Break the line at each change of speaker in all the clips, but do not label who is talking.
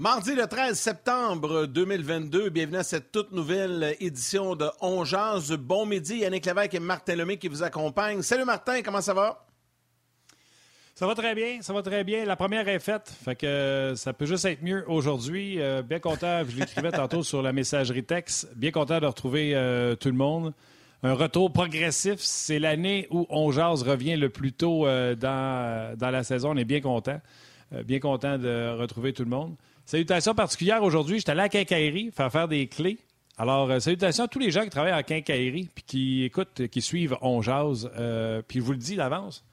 Mardi le 13 septembre 2022, bienvenue à cette toute nouvelle édition de On. Bon midi, Yannick Lévesque et Martin Lemay qui vous accompagnent. Salut Martin, comment ça va?
Ça va très bien, ça va très bien. La première est faite, fait que euh, ça peut juste être mieux aujourd'hui. Euh, bien content, je l'écrivais tantôt sur la messagerie texte, bien content de retrouver euh, tout le monde. Un retour progressif, c'est l'année où On revient le plus tôt dans, dans la saison. On est bien content, bien content de retrouver tout le monde. Salutations particulières aujourd'hui. J'étais allé à Quincaillerie faire faire des clés. Alors, euh, salutations à tous les gens qui travaillent à Quincaillerie puis qui écoutent, qui suivent On Jazz. Euh, puis je vous le dis d'avance.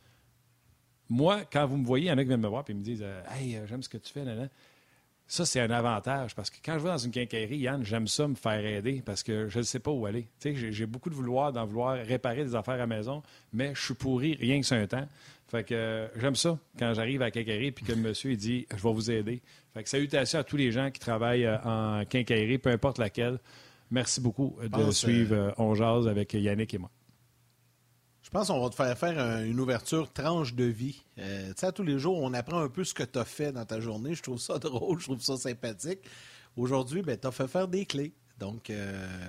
Moi, quand vous me voyez, il y en a qui viennent me voir et me disent euh, Hey, j'aime ce que tu fais, là, Ça, c'est un avantage parce que quand je vais dans une quincaillerie, Yann, j'aime ça me faire aider parce que je ne sais pas où aller. J'ai beaucoup de vouloir d'en vouloir réparer des affaires à la maison, mais je suis pourri rien que c'est un temps. Fait que euh, j'aime ça quand j'arrive à quincaillerie puis que le monsieur il dit je vais vous aider. Fait que salutations à tous les gens qui travaillent euh, en quincaillerie, peu importe laquelle. Merci beaucoup de suivre euh, On Jazz avec Yannick et moi.
Je pense qu'on va te faire faire une ouverture tranche de vie. tu sais, tous les jours, on apprend un peu ce que tu as fait dans ta journée. Je trouve ça drôle, je trouve ça sympathique. Aujourd'hui, ben, tu as fait faire des clés. Donc,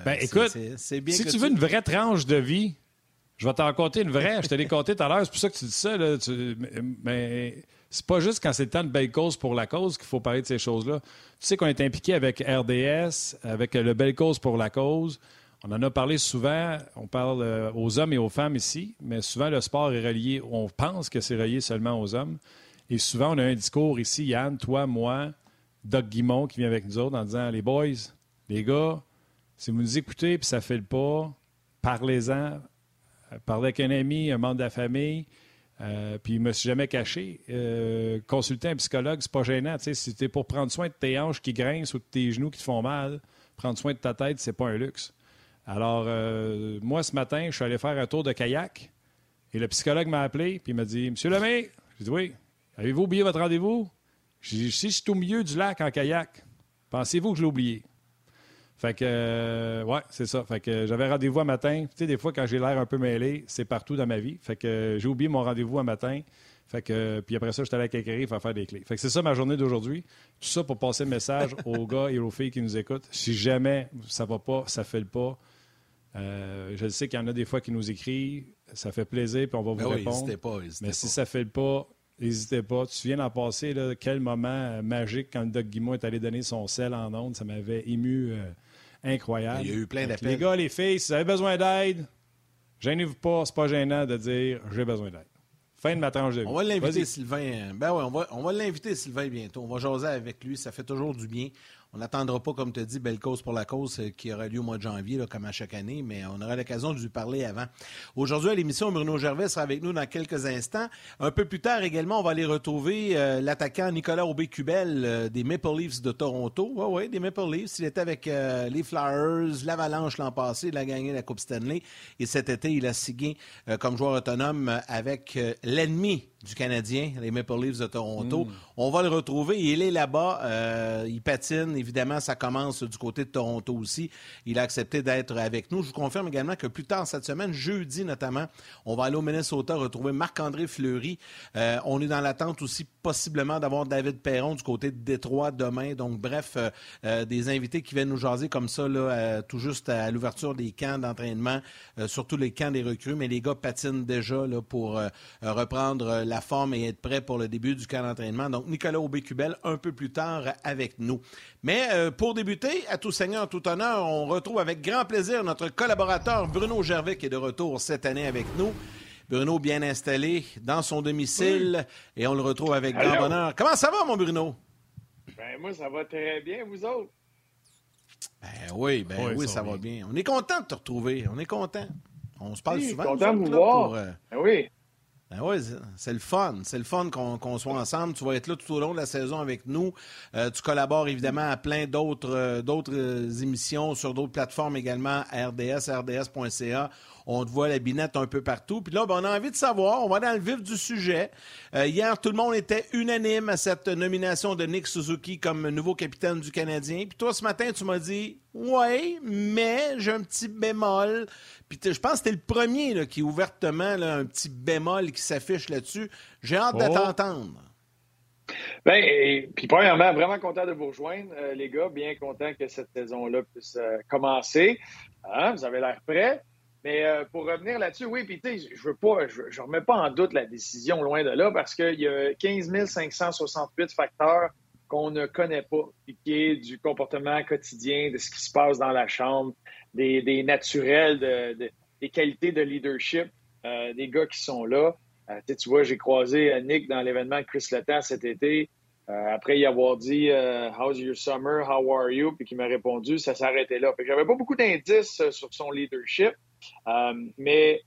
ben, écoute, c'est bien si tu veux une vraie tranche de vie, je vais t'en compter une vraie. Je te l'ai compté tout à l'heure. C'est pour ça que tu dis ça. Là. Mais c'est pas juste quand c'est le temps de belle cause pour la cause qu'il faut parler de ces choses-là. Tu sais qu'on est impliqué avec RDS, avec le belle cause pour la cause. On en a parlé souvent. On parle euh, aux hommes et aux femmes ici, mais souvent le sport est relié. On pense que c'est relié seulement aux hommes. Et souvent, on a un discours ici, Yann, toi, moi, Doug Guimont qui vient avec nous autres en disant Les boys, les gars, si vous nous écoutez puis ça fait le pas, parlez-en, euh, parler avec un ami, un membre de la famille, euh, puis il ne me suis jamais caché. Euh, consulter un psychologue, c'est pas gênant. Si es pour prendre soin de tes hanches qui grincent ou de tes genoux qui te font mal, prendre soin de ta tête, c'est pas un luxe. Alors, moi, ce matin, je suis allé faire un tour de kayak et le psychologue m'a appelé puis m'a dit Monsieur Lemay, j'ai dit oui, avez-vous oublié votre rendez-vous? Si je suis au milieu du lac en kayak, pensez-vous que je l'ai oublié? Fait que, euh, ouais, c'est ça. Fait que j'avais rendez-vous un matin. Tu sais, des fois, quand j'ai l'air un peu mêlé, c'est partout dans ma vie. Fait que j'ai oublié mon rendez-vous un matin. Fait que, puis après ça, j'étais allé à Quincaillerie faire faire des clés. Fait que c'est ça ma journée d'aujourd'hui. Tout ça pour passer le message aux gars et aux filles qui nous écoutent. Si jamais ça va pas, ça fait le pas, euh, je sais qu'il y en a des fois qui nous écrivent. Ça fait plaisir, puis on va vous ben répondre. Pas, Mais si ça fait le pas, n'hésitez pas. Tu viens d'en passer, là, quel moment magique quand Doug Guimont est allé donner son sel en ondes. Ça m'avait ému. Euh, incroyable.
Il y a eu plein d'appels.
Les gars, les filles, si vous avez besoin d'aide, gênez-vous pas, c'est pas gênant de dire j'ai besoin d'aide. Fin de ma tranche de vie.
On va l'inviter, Sylvain. Ben ouais, on va, on va l'inviter, Sylvain, bientôt. On va jaser avec lui. Ça fait toujours du bien. On n'attendra pas, comme tu dit, belle cause pour la cause euh, qui aura lieu au mois de janvier, comme à chaque année, mais on aura l'occasion de lui parler avant. Aujourd'hui, à l'émission, Bruno Gervais sera avec nous dans quelques instants. Un peu plus tard également, on va aller retrouver euh, l'attaquant Nicolas Aubé-Cubel euh, des Maple Leafs de Toronto. Oui, oui, des Maple Leafs. Il était avec les Flyers, l'Avalanche l'an passé, il a gagné la Coupe Stanley. Et cet été, il a signé comme joueur autonome avec l'ennemi du Canadien, les Maple Leafs de Toronto. Hmm. On va le retrouver. Il est là-bas. Euh, il patine. Évidemment, ça commence du côté de Toronto aussi. Il a accepté d'être avec nous. Je vous confirme également que plus tard cette semaine, jeudi notamment, on va aller au Minnesota retrouver Marc-André Fleury. Euh, on est dans l'attente aussi possiblement d'avoir David Perron du côté de Détroit demain. Donc, bref, euh, des invités qui viennent nous jaser comme ça, là, tout juste à l'ouverture des camps d'entraînement, surtout les camps des recrues. Mais les gars patinent déjà pour reprendre la forme et être prêt pour le début du camp d'entraînement. Donc, Nicolas Aubé-Cubel un peu plus tard avec nous. Mais euh, pour débuter, à tout seigneur, tout honneur, on retrouve avec grand plaisir notre collaborateur Bruno Gervais qui est de retour cette année avec nous. Bruno bien installé dans son domicile et on le retrouve avec grand bonheur. Comment ça va, mon Bruno?
Ben, moi, ça va très bien, vous autres?
Ben oui, ben oui, ça, va bien. On est content de te retrouver. On est content. On se parle souvent.
Content de vous voir. Euh, ben oui.
Ben oui, c'est le fun. C'est le fun qu'on soit ensemble. Tu vas être là tout au long de la saison avec nous. Euh, tu collabores évidemment à plein d'autres d'autres euh, émissions sur d'autres plateformes également, RDS, RDS.ca. On te voit la binette un peu partout. Puis là, ben, on a envie de savoir, on va dans le vif du sujet. hier, tout le monde était unanime à cette nomination de Nick Suzuki comme nouveau capitaine du Canadien. Puis toi, ce matin, tu m'as dit, ouais, mais j'ai un petit bémol. Puis je pense que c'était le premier là, qui, ouvertement, là, un petit bémol qui s'affiche là-dessus. J'ai hâte de oh. t'entendre.
Bien, puis premièrement, vraiment content de vous rejoindre, euh, les gars. Bien content que cette saison-là puisse euh, commencer. Hein, vous avez l'air prêts. Mais euh, pour revenir là-dessus, oui, puis tu sais, je veux pas, je, remets pas en doute la décision loin de là parce qu'il y a 15 568 facteurs qu'on ne connaît pas, qui est du comportement quotidien, de ce qui se passe dans la chambre, des, naturels, des qualités de leadership des gars qui sont là. Euh, tu vois, j'ai croisé euh, Nick dans l'événement Chris Letang cet été. Euh, après y avoir dit How's your summer? How are you? Puis qui m'a répondu, ça s'arrêtait là. J'avais pas beaucoup d'indices sur son leadership, mais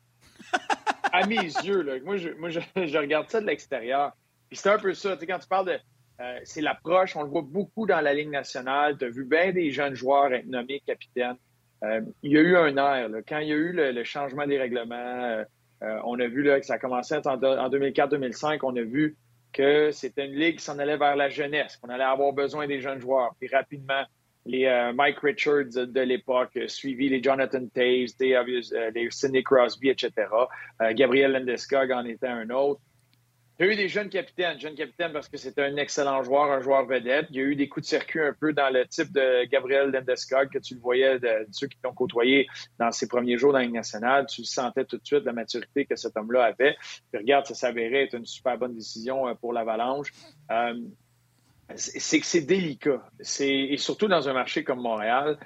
à mes yeux, moi, je, regarde ça de l'extérieur. Puis c'est un peu ça. Tu sais, quand tu parles de. c'est l'approche, on le voit beaucoup dans la Ligue nationale. Tu as vu bien des jeunes joueurs être nommés capitaines. il y a eu un air. Quand il y a eu le, changement des règlements, euh, on a vu là, que ça a commencé en, 2004-2005. On a vu que c'était une ligue qui s'en allait vers la jeunesse, qu'on allait avoir besoin des jeunes joueurs. Puis rapidement, les euh, Mike Richards de l'époque, suivi les Jonathan Taves, euh, les Sidney Crosby, etc. Gabriel Landeskog en était un autre. Il y a eu des jeunes capitaines, jeunes capitaines parce que c'était un excellent joueur, un joueur vedette. Il y a eu des coups de circuit un peu dans le type de Gabriel Landeskog que tu le voyais de, ceux qui t'ont côtoyé dans ses premiers jours dans la. Tu sentais tout de suite la maturité que cet homme-là avait. Puis regarde, ça s'avérait être une super bonne décision euh, pour l'Avalanche. C'est que c'est délicat. Et surtout dans un marché comme Montréal,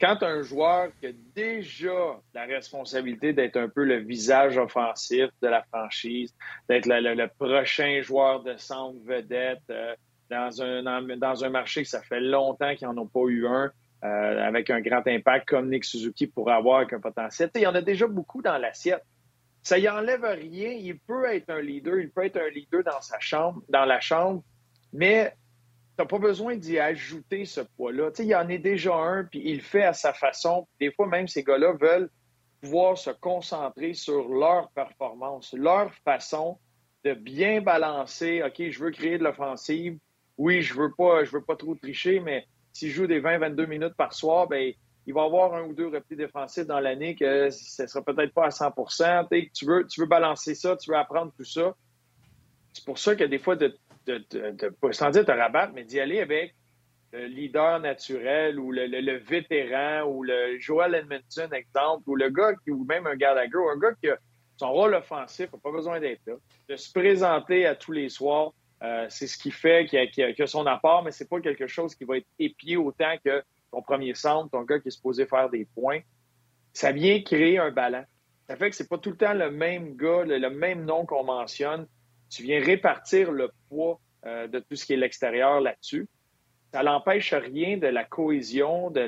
quand un joueur qui a déjà la responsabilité d'être un peu le visage offensif de la franchise, d'être le, prochain joueur de centre vedette euh, dans, un, dans un marché que ça fait longtemps qu'ils n'en ont pas eu un, euh, avec un grand impact comme Nick Suzuki pourrait avoir avec un potentiel. il y en a déjà beaucoup dans l'assiette. Ça y enlève rien. Il peut être un leader, il peut être un leader dans sa chambre, dans la chambre, mais n'as pas besoin d'y ajouter ce poids-là. Il y en a déjà un, puis il le fait à sa façon. Des fois, même ces gars-là veulent pouvoir se concentrer sur leur performance, leur façon de bien balancer. OK, je veux créer de l'offensive. Oui, je veux pas, je veux pas trop tricher, mais s'il joue des 20-22 minutes par soir, ben il va avoir un ou deux replis défensifs dans l'année que ce sera peut-être pas à 100 tu veux, tu veux balancer ça, tu veux apprendre tout ça. C'est pour ça que des fois, de de, de, sans dire te rabattre, mais d'y aller avec le leader naturel ou le, vétéran ou le Joel Edmondson, exemple, ou le gars qui, ou même un Gallagher, un gars qui a son rôle offensif, n'a pas besoin d'être là. De se présenter à tous les soirs, euh, c'est ce qui fait qu'il a, son apport, mais c'est pas quelque chose qui va être épié autant que ton premier centre, ton gars qui est supposé faire des points. Ça vient créer un ballon. Ça fait que c'est pas tout le temps le même gars, le même nom qu'on mentionne tu viens répartir le poids euh, de tout ce qui est l'extérieur là-dessus. Ça n'empêche rien de la cohésion, de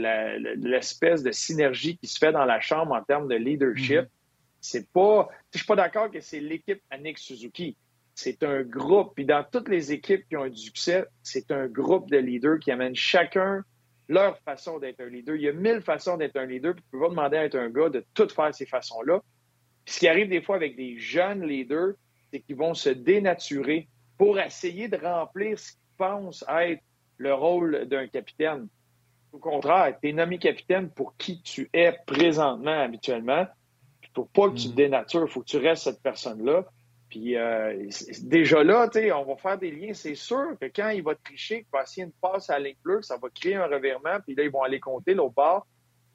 l'espèce de synergie qui se fait dans la chambre en termes de leadership. Mm-hmm. C'est pas, je suis pas d'accord que c'est l'équipe Annick Suzuki. C'est un groupe. Puis dans toutes les équipes qui ont du succès, c'est un groupe de leaders qui amènent chacun leur façon d'être un leader. Il y a mille façons d'être un leader. Puis tu peux pas demander à être un gars de tout faire ces façons-là. ce qui arrive des fois avec des jeunes leaders, c'est qu'ils vont se dénaturer pour essayer de remplir ce qu'ils pensent être le rôle d'un capitaine. Au contraire, tu es nommé capitaine pour qui tu es présentement, habituellement. Il ne faut pas que tu te mm. dénatures, il faut que tu restes cette personne-là. Puis euh, déjà là, on va faire des liens. C'est sûr que quand il va tricher, qu'il va essayer une passe à la bleue, ça va créer un revirement, puis là, ils vont aller compter l'autre bord.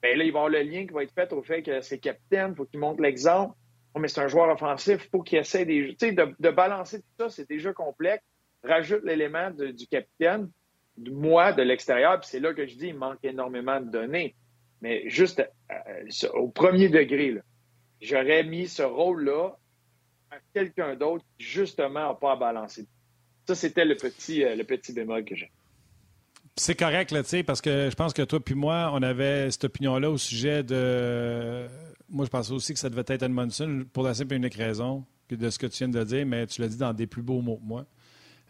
Bien là, ils vont avoir le lien qui va être fait au fait que c'est capitaine, il faut qu'il montre l'exemple. Mais c'est un joueur offensif, faut qu'il essaie des, de, de balancer tout ça, c'est déjà complexe. Rajoute l'élément du capitaine, de moi, de l'extérieur, puis c'est là que je dis il manque énormément de données. Mais juste euh, au premier degré, j'aurais mis ce rôle-là à quelqu'un d'autre qui, justement, n'a pas à balancer. Ça, c'était le petit, euh, le petit bémol que j'ai.
C'est correct, là, parce que je pense que toi puis moi, on avait cette opinion-là au sujet de moi, je pensais aussi que ça devait être Edmondson pour la simple et unique raison de ce que tu viens de dire, mais tu l'as dit dans des plus beaux mots que moi.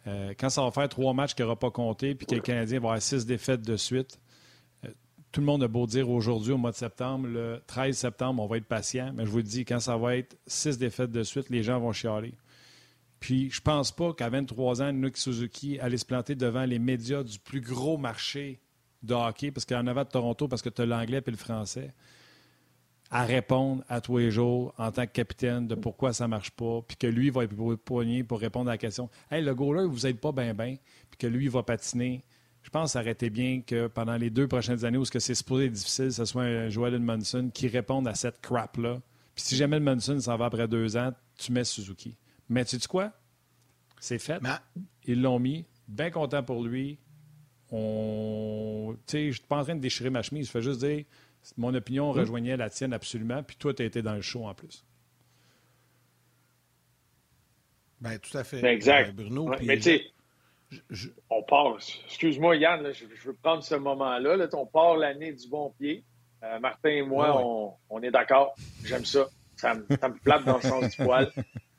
Euh, quand ça va faire trois matchs qui n'aura pas compté, puis que le Canadien va avoir six défaites de suite, euh, tout le monde a beau dire aujourd'hui, au mois de septembre, le 13 septembre, on va être patient, mais je vous le dis, quand ça va être six défaites de suite, les gens vont chialer. Puis je pense pas qu'à 23 ans, Nick Suzuki allait se planter devant les médias du plus gros marché de hockey, parce qu'en avant de Toronto, parce que tu as l'anglais et le français à répondre à tous les jours en tant que capitaine de pourquoi ça ne marche pas, puis que lui va être poigné pour répondre à la question Hey, le goaler, vous n'êtes pas bien, bien, puis que lui, il va patiner. Je pense arrêter bien que pendant les deux prochaines années où c'est supposé être difficile, ce soit un Joel Edmondson qui réponde à cette crap-là. Puis si jamais Edmondson s'en va après deux ans, tu mets Suzuki. Mais tu sais quoi? C'est fait. Ils l'ont mis. Bien content pour lui. On... Je ne suis pas en train de déchirer ma chemise. Je fais juste dire mon opinion hum. rejoignait la tienne absolument. Puis toi, tu as été dans le show en plus.
Ben, tout à fait.
Ben, exact. Euh, Bruno. mais tu sais, on part. Excuse-moi, Yann, je, veux prendre ce moment-là. Là, on part l'année du bon pied. Euh, Martin et moi, on, est d'accord. J'aime ça. Ça me, ça me plate dans le sens du poil.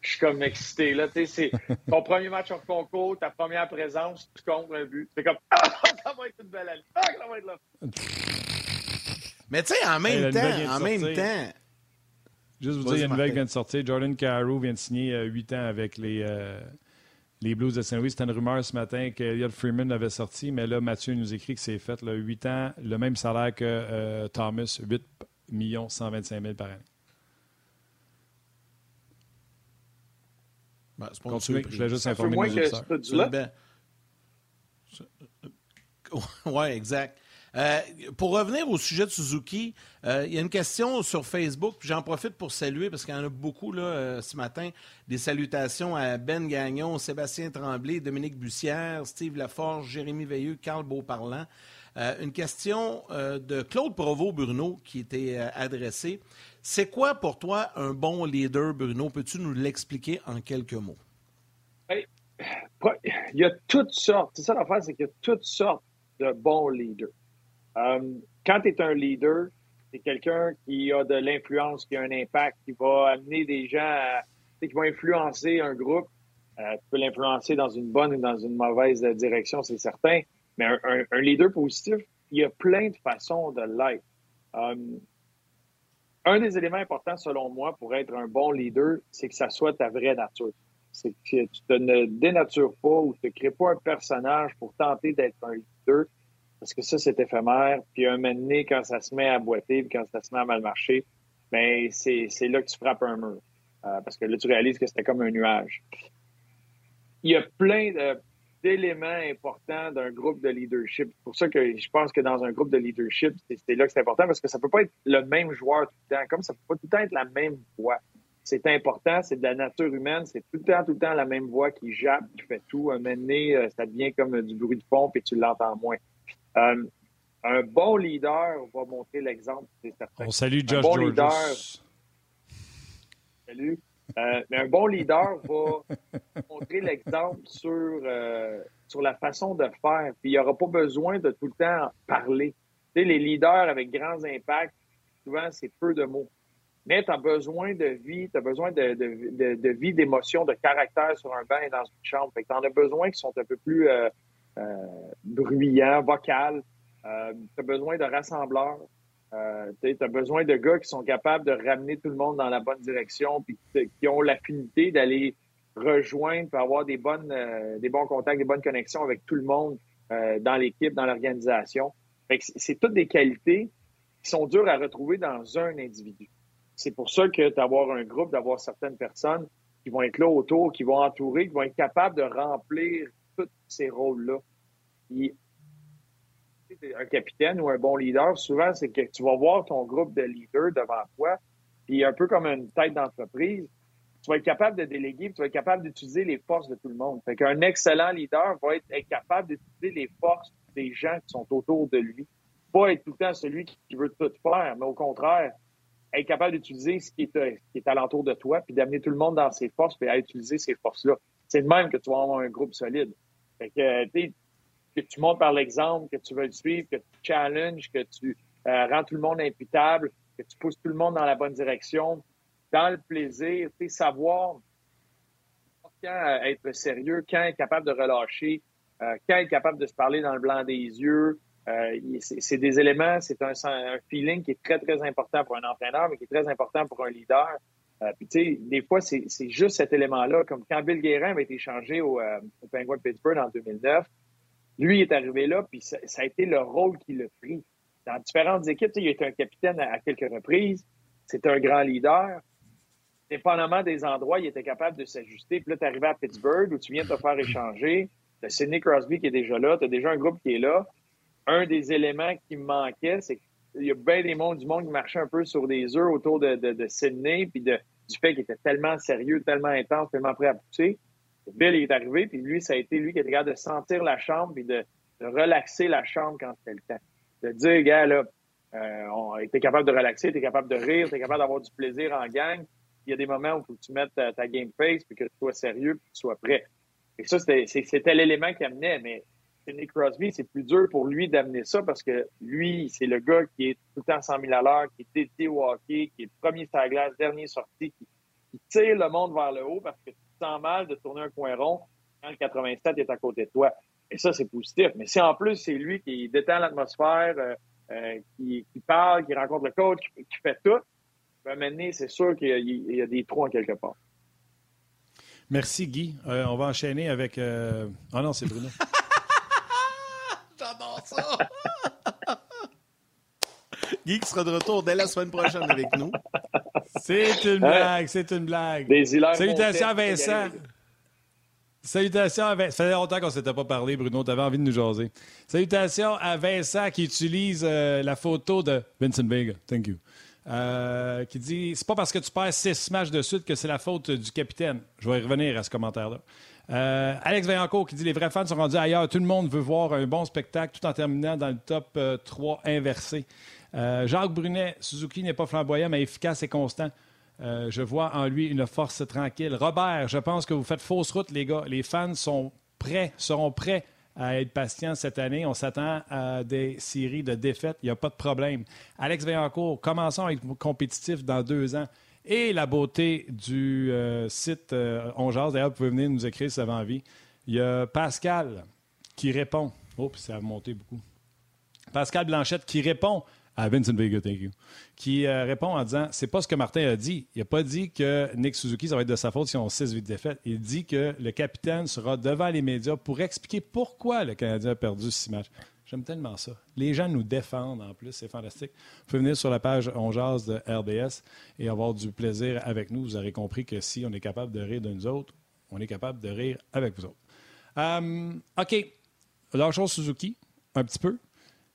Je suis comme excité. Là, c'est ton premier match en concours, ta première présence, tu comptes un but. C'est comme Ah, ça va être une belle année. Ah, ça va être là.
Mais tu sais, en même temps, en même temps.
Juste vous dire, il y a une nouvelle qui vient de sortir. Jordan Carew vient de signer 8 euh, ans avec les, euh, les Blues de Saint-Louis. C'était une rumeur ce matin qu'Eliot Freeman avait sorti, mais là, Mathieu nous écrit que c'est fait. Là, 8 ans, le même salaire que euh, Thomas, 8 125 000 par année. Ben, c'est pas je voulais juste informer
nos auditeurs. Ben,
oui, exact. Euh, pour revenir au sujet de Suzuki, euh, il y a une question sur Facebook, j'en profite pour saluer parce qu'il y en a beaucoup là, euh, ce matin. Des salutations à Ben Gagnon, Sébastien Tremblay, Dominique Bussière, Steve Laforge, Jérémy Veilleux, Carl Beauparlant. une question de Claude Provost-Bruno qui était adressée. C'est quoi pour toi un bon leader, Bruno? Peux-tu nous l'expliquer en quelques mots?
Il y a toutes sortes. C'est ça l'affaire, c'est qu'il y a toutes sortes de bons leaders. Euh, quand tu es un leader, c'est quelqu'un qui a de l'influence, qui a un impact, qui va amener des gens à, qui vont influencer un groupe. Euh, tu peux l'influencer dans une bonne ou dans une mauvaise direction, c'est certain. Mais un, leader positif, il y a plein de façons de l'être. Euh, un des éléments importants, selon moi, pour être un bon leader, c'est que ça soit ta vraie nature. C'est que tu te ne dénatures pas ou tu ne crées pas un personnage pour tenter d'être un leader parce que ça, c'est éphémère. Puis un moment donné, quand ça se met à boiter, puis quand ça se met à mal marcher, ben c'est, là que tu frappes un mur. Euh, parce que là, tu réalises que c'était comme un nuage. Il y a plein d'éléments importants d'un groupe de leadership. C'est pour ça que je pense que dans un groupe de leadership, c'est, là que c'est important parce que ça peut pas être le même joueur tout le temps, comme ça peut pas tout le temps être la même voix. C'est important, c'est de la nature humaine, c'est tout le temps, tout le temps la même voix qui jappe, qui fait tout. Un moment donné, euh, ça devient comme du bruit de pompe et tu l'entends moins. Euh, un bon leader va montrer l'exemple, c'est certain.
On salue Josh un bon leader,
Salut. Euh, mais un bon leader va montrer l'exemple sur, euh, sur la façon de faire. Puis il n'y aura pas besoin de tout le temps parler. Tu sais, les leaders avec grands impacts, souvent, c'est peu de mots. Mais tu as besoin de vie, tu as besoin de, de, de, vie, d'émotion, de caractère sur un banc et dans une chambre. Fait que tu en as besoin qui sont un peu plus euh, bruyant, vocal. Euh, tu as besoin de rassembleurs. Euh, tu as besoin de gars qui sont capables de ramener tout le monde dans la bonne direction, puis qui ont l'affinité d'aller rejoindre, puis avoir des bonnes, des bons contacts, des bonnes connexions avec tout le monde dans l'équipe, dans l'organisation. C'est toutes des qualités qui sont dures à retrouver dans un individu. C'est pour ça que d'avoir un groupe, d'avoir certaines personnes qui vont être là autour, qui vont entourer, qui vont être capables de remplir ces rôles-là. un capitaine ou un bon leader, souvent, c'est que tu vas voir ton groupe de leaders devant toi, puis un peu comme une tête d'entreprise, tu vas être capable de déléguer, tu vas être capable d'utiliser les forces de tout le monde. Fait qu'un excellent leader va être, capable d'utiliser les forces des gens qui sont autour de lui. Pas être tout le temps celui qui veut tout faire, mais au contraire, être capable d'utiliser ce qui est, qui est alentour de toi, puis d'amener tout le monde dans ses forces, puis à utiliser ces forces-là. C'est de même que tu vas avoir un groupe solide. Fait que, tu montres par l'exemple, que tu veux le suivre, que tu challenges, que tu euh, rends tout le monde imputable, que tu pousses tout le monde dans la bonne direction, dans le plaisir, tu savoir quand être sérieux, quand être capable de relâcher, euh, quand être capable de se parler dans le blanc des yeux. Euh, c'est des éléments, c'est un, un, feeling qui est très, très important pour un entraîneur, mais qui est très important pour un leader. Puis, tu sais, des fois, c'est juste cet élément-là, comme quand Bill Guérin avait été changé au, au Penguin de Pittsburgh en 2009, lui, est arrivé là, puis ça, a été le rôle qu'il a pris. Dans différentes équipes, il a été un capitaine à, quelques reprises. c'est un grand leader. Dépendamment des endroits, il était capable de s'ajuster. Puis là, tu arrivé à Pittsburgh où tu viens te faire échanger. Tu Sidney Crosby qui est déjà là. Tu as déjà un groupe qui est là. Un des éléments qui manquait, c'est qu'il y a bien des mondes du monde qui marchaient un peu sur des œufs autour de, de, de Sidney, puis de, du fait qu'il était tellement sérieux, tellement intense, tellement prêt à pousser. Bill est arrivé, puis lui, ça a été lui qui était capable de sentir la chambre, puis de, relaxer la chambre quand c'était le temps. De dire, gars, là, euh, on était capable de relaxer, t'es capable de rire, t'es capable d'avoir du plaisir en gang. Il y a des moments où faut que tu mettes ta, game face, puis que tu sois sérieux, puis que tu sois prêt. Et ça, c'était l'élément qui amenait, mais Sidney Crosby, c'est plus dur pour lui d'amener ça parce que lui, c'est le gars qui est tout le temps 100 000 à l'heure, qui est dédié au hockey, qui est premier sur la glace, dernier sorti, qui, qui, tire le monde vers le haut parce que tu te sens mal de tourner un coin rond quand le 87 est à côté de toi. Et ça, c'est positif. Mais si en plus, c'est lui qui détend l'atmosphère, euh, euh, qui, parle, qui rencontre le coach, qui, fait tout, ben maintenant, c'est sûr qu'il y, a des trous en quelque part.
Merci, Guy. Euh, on va enchaîner avec. Ah non, c'est Bruno.
Ça! Guy qui sera de retour dès la semaine prochaine avec nous.
C'est une blague, c'est une blague. Des Salutations à Vincent. Salutations à Vincent. Ça faisait longtemps qu'on ne s'était pas parlé, Bruno. Tu avais envie de nous jaser. Salutations à Vincent qui utilise euh, la photo de Vincent Vega. Thank you. Euh, qui dit C'est pas parce que tu perds six matchs de suite que c'est la faute du capitaine. Je vais y revenir à ce commentaire-là. Euh, Alex Vaillancourt qui dit Les vrais fans sont rendus ailleurs. Tout le monde veut voir un bon spectacle tout en terminant dans le top 3 inversé. Jacques Brunet, Suzuki n'est pas flamboyant, mais efficace et constant. Euh, je vois en lui une force tranquille. Robert, je pense que vous faites fausse route, les gars. Les fans sont prêts, seront prêts à être patients cette année. On s'attend à des séries de défaites. Il n'y a pas de problème. Alex Vaillancourt, commençons à être compétitif dans deux ans. Et la beauté du euh, site euh, D'ailleurs, vous pouvez venir nous écrire si vous avez envie. Il y a Pascal qui répond. Oh, ça a monté beaucoup. Pascal Blanchette qui répond à Vincent Vega, thank you. Qui euh, répond en disant c'est pas ce que Martin a dit. Il n'a pas dit que Nick Suzuki, ça va être de sa faute si on 6 8 défaites. Il dit que le capitaine sera devant les médias pour expliquer pourquoi le Canadien a perdu six matchs. J'aime tellement ça. Les gens nous défendent en plus, c'est fantastique. Vous pouvez venir sur la page On Jazz de RDS et avoir du plaisir avec nous. Vous aurez compris que si on est capable de rire de nous autres, on est capable de rire avec vous autres. Euh, OK. Lâchons Suzuki, un petit peu.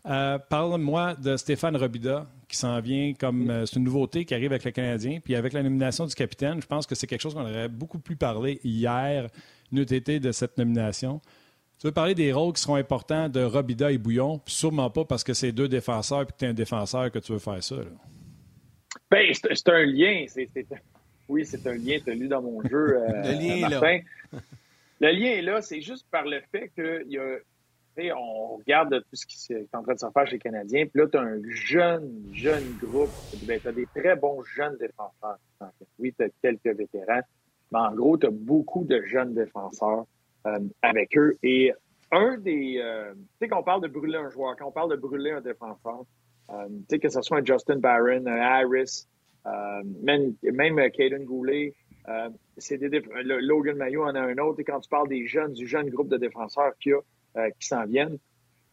Euh, parle-moi de Stéphane Robida, qui s'en vient comme. Euh, c'est une nouveauté qui arrive avec le Canadien. Puis avec la nomination du capitaine, je pense que c'est quelque chose qu'on aurait beaucoup plus parlé hier, nous été de cette nomination. Tu veux parler des rôles qui seront importants de Robida et Bouillon, sûrement pas parce que c'est deux défenseurs et que tu es un défenseur que tu veux faire ça.
Ben, c'est un lien. Oui, c'est un lien, tu lu dans mon jeu. Euh,
le lien est
là. Le lien est là, c'est juste par le fait qu'il y a on regarde tout ce qui est en train de se faire chez les Canadiens, puis là, tu as un jeune, jeune groupe. Ben, tu as des très bons jeunes défenseurs. Oui, tu as quelques vétérans, mais en gros, tu as beaucoup de jeunes défenseurs avec eux. Et un des. Euh, tu sais, quand on parle de brûler un joueur, quand on parle de brûler un défenseur, euh, tu sais, que ce soit un Justin Barron, un Harris, même, même Caden Goulet, c'est des Logan Mayo en a un autre. Et quand tu parles des jeunes, du jeune groupe de défenseurs qu'il y a, euh, qui s'en viennent,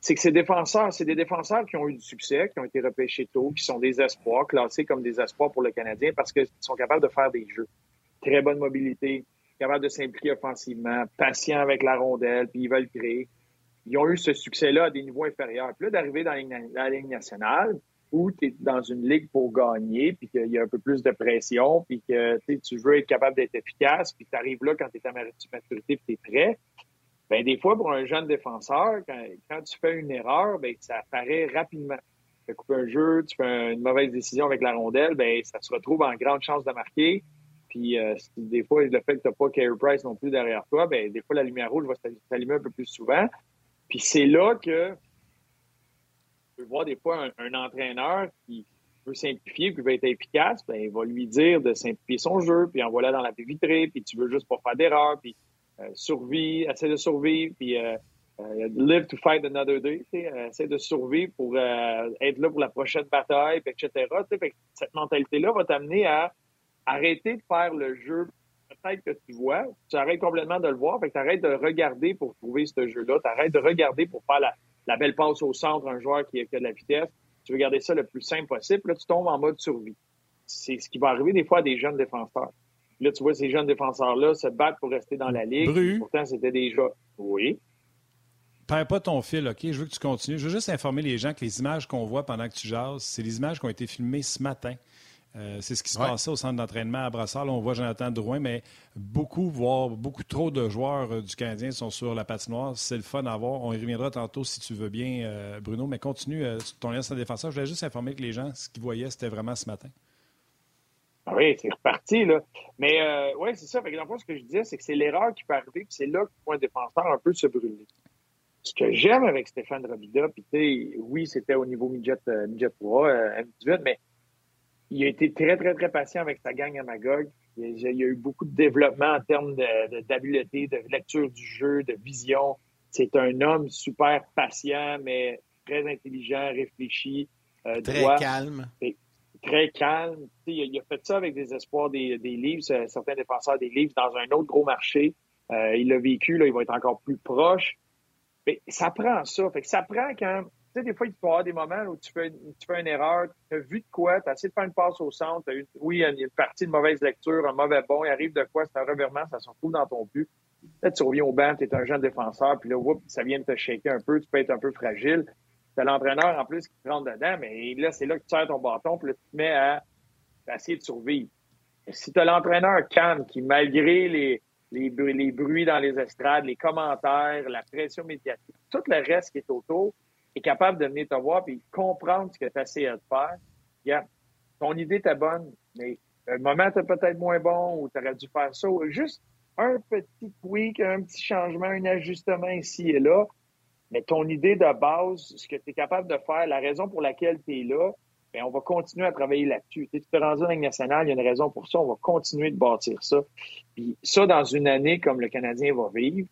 c'est que ces défenseurs, c'est des défenseurs qui ont eu du succès, qui ont été repêchés tôt, qui sont des espoirs, classés comme des espoirs pour le Canadien parce qu'ils sont capables de faire des jeux. Très bonne mobilité, capables de s'impliquer offensivement, patients avec la rondelle, puis ils veulent créer. Ils ont eu ce succès-là à des niveaux inférieurs. Puis là, d'arriver dans la ligne nationale, où tu es dans une ligue pour gagner, puis qu'il y a un peu plus de pression, puis que tu veux être capable d'être efficace, puis tu arrives là quand tu es à maturité, puis tu es prêt, ben, des fois, pour un jeune défenseur, quand, tu fais une erreur, ben, ça apparaît rapidement. Tu fais couper un jeu, tu fais une mauvaise décision avec la rondelle, ben, ça se retrouve en grande chance de marquer. Puis euh, des fois, le fait que tu n'as pas Carey Price non plus derrière toi, ben, des fois, la lumière rouge va s'allumer un peu plus souvent. Puis c'est là que tu peux voir des fois un, entraîneur qui veut simplifier, qui veut être efficace, ben, il va lui dire de simplifier son jeu, puis en voilà dans la baie vitrée, puis tu veux juste pas faire d'erreur, puis euh, survie, essaie de survivre, puis euh, euh, live to fight another day, essaie de survivre pour être là pour la prochaine bataille, etc. cette mentalité-là va t'amener à arrêter de faire le jeu peut-être que tu vois, tu arrêtes complètement de le voir, fait que tu arrêtes de regarder pour trouver ce jeu-là, tu arrêtes de regarder pour faire la, belle passe au centre, un joueur qui, a de la vitesse, tu veux garder ça le plus simple possible, là tu tombes en mode survie. c'est ce qui va arriver des fois à des jeunes défenseurs. Là, tu vois, ces jeunes défenseurs-là se battent pour rester dans la ligue. Pourtant, c'était déjà. Oui.
Perds pas ton fil, OK? Je veux que tu continues. Je veux juste informer les gens que les images qu'on voit pendant que tu jases, c'est les images qui ont été filmées ce matin. Euh, c'est ce qui se passait au centre d'entraînement à Brassard. Là, on voit Jonathan Drouin, mais beaucoup, voire beaucoup trop de joueurs euh, du Canadien sont sur la patinoire. C'est le fun à voir. On y reviendra tantôt si tu veux bien, euh, Bruno. Mais continue ton lien sur défenseur. Je voulais juste informer que les gens, ce qu'ils voyaient, c'était vraiment ce matin.
Ah oui, c'est reparti, là. Mais oui, c'est ça. Fait que, ce que je disais, c'est que c'est l'erreur qui peut arriver, puis c'est là que un défenseur un peu se brûler. Ce que j'aime avec Stéphane Robida, puis oui, c'était au niveau midget, midget 3, M18, mais il a été très, très, très patient avec sa gang à Magog. Il y a, eu beaucoup de développement en termes d'habileté, de, de, lecture du jeu, de vision. C'est un homme super patient, mais très intelligent, réfléchi.
Euh, très calme.
Très calme. Il a, fait ça avec des espoirs des, des livres, certains défenseurs des livres, dans un autre gros marché. Euh, il l'a vécu, là, il va être encore plus proche. Mais ça prend ça. Fait que ça prend quand sais, des fois, il peut y avoir des moments où tu fais, tu fais une erreur, tu as vu de quoi, tu as essayé de faire une passe au centre, eu, oui, il y a une partie de mauvaise lecture, un mauvais bon, il arrive de quoi, c'est un revirement, ça se retrouve dans ton but. Là, tu reviens au banc, tu es un jeune défenseur, puis là, whoop, ça vient de te shaker un peu, tu peux être un peu fragile. Tu as l'entraîneur en plus qui te rentre dedans, mais là, c'est là que tu sers ton bâton, puis là, tu te mets à, essayer de survivre. si tu as l'entraîneur calme qui, malgré les, les, les bruits dans les estrades, les commentaires, la pression médiatique, tout le reste qui est autour, est capable de venir te voir et comprendre ce que tu essayé de faire, yeah, ton idée était bonne, mais le moment était peut-être moins bon ou tu aurais dû faire ça. Juste un petit tweak, un petit changement, un ajustement ici et là. Mais ton idée de base, ce que tu es capable de faire, la raison pour laquelle tu es là, bien, on va continuer à travailler là-dessus. Tu te rendu en Ligue nationale, il y a une raison pour ça, on va continuer de bâtir ça. Puis ça, dans une année comme le Canadien va vivre,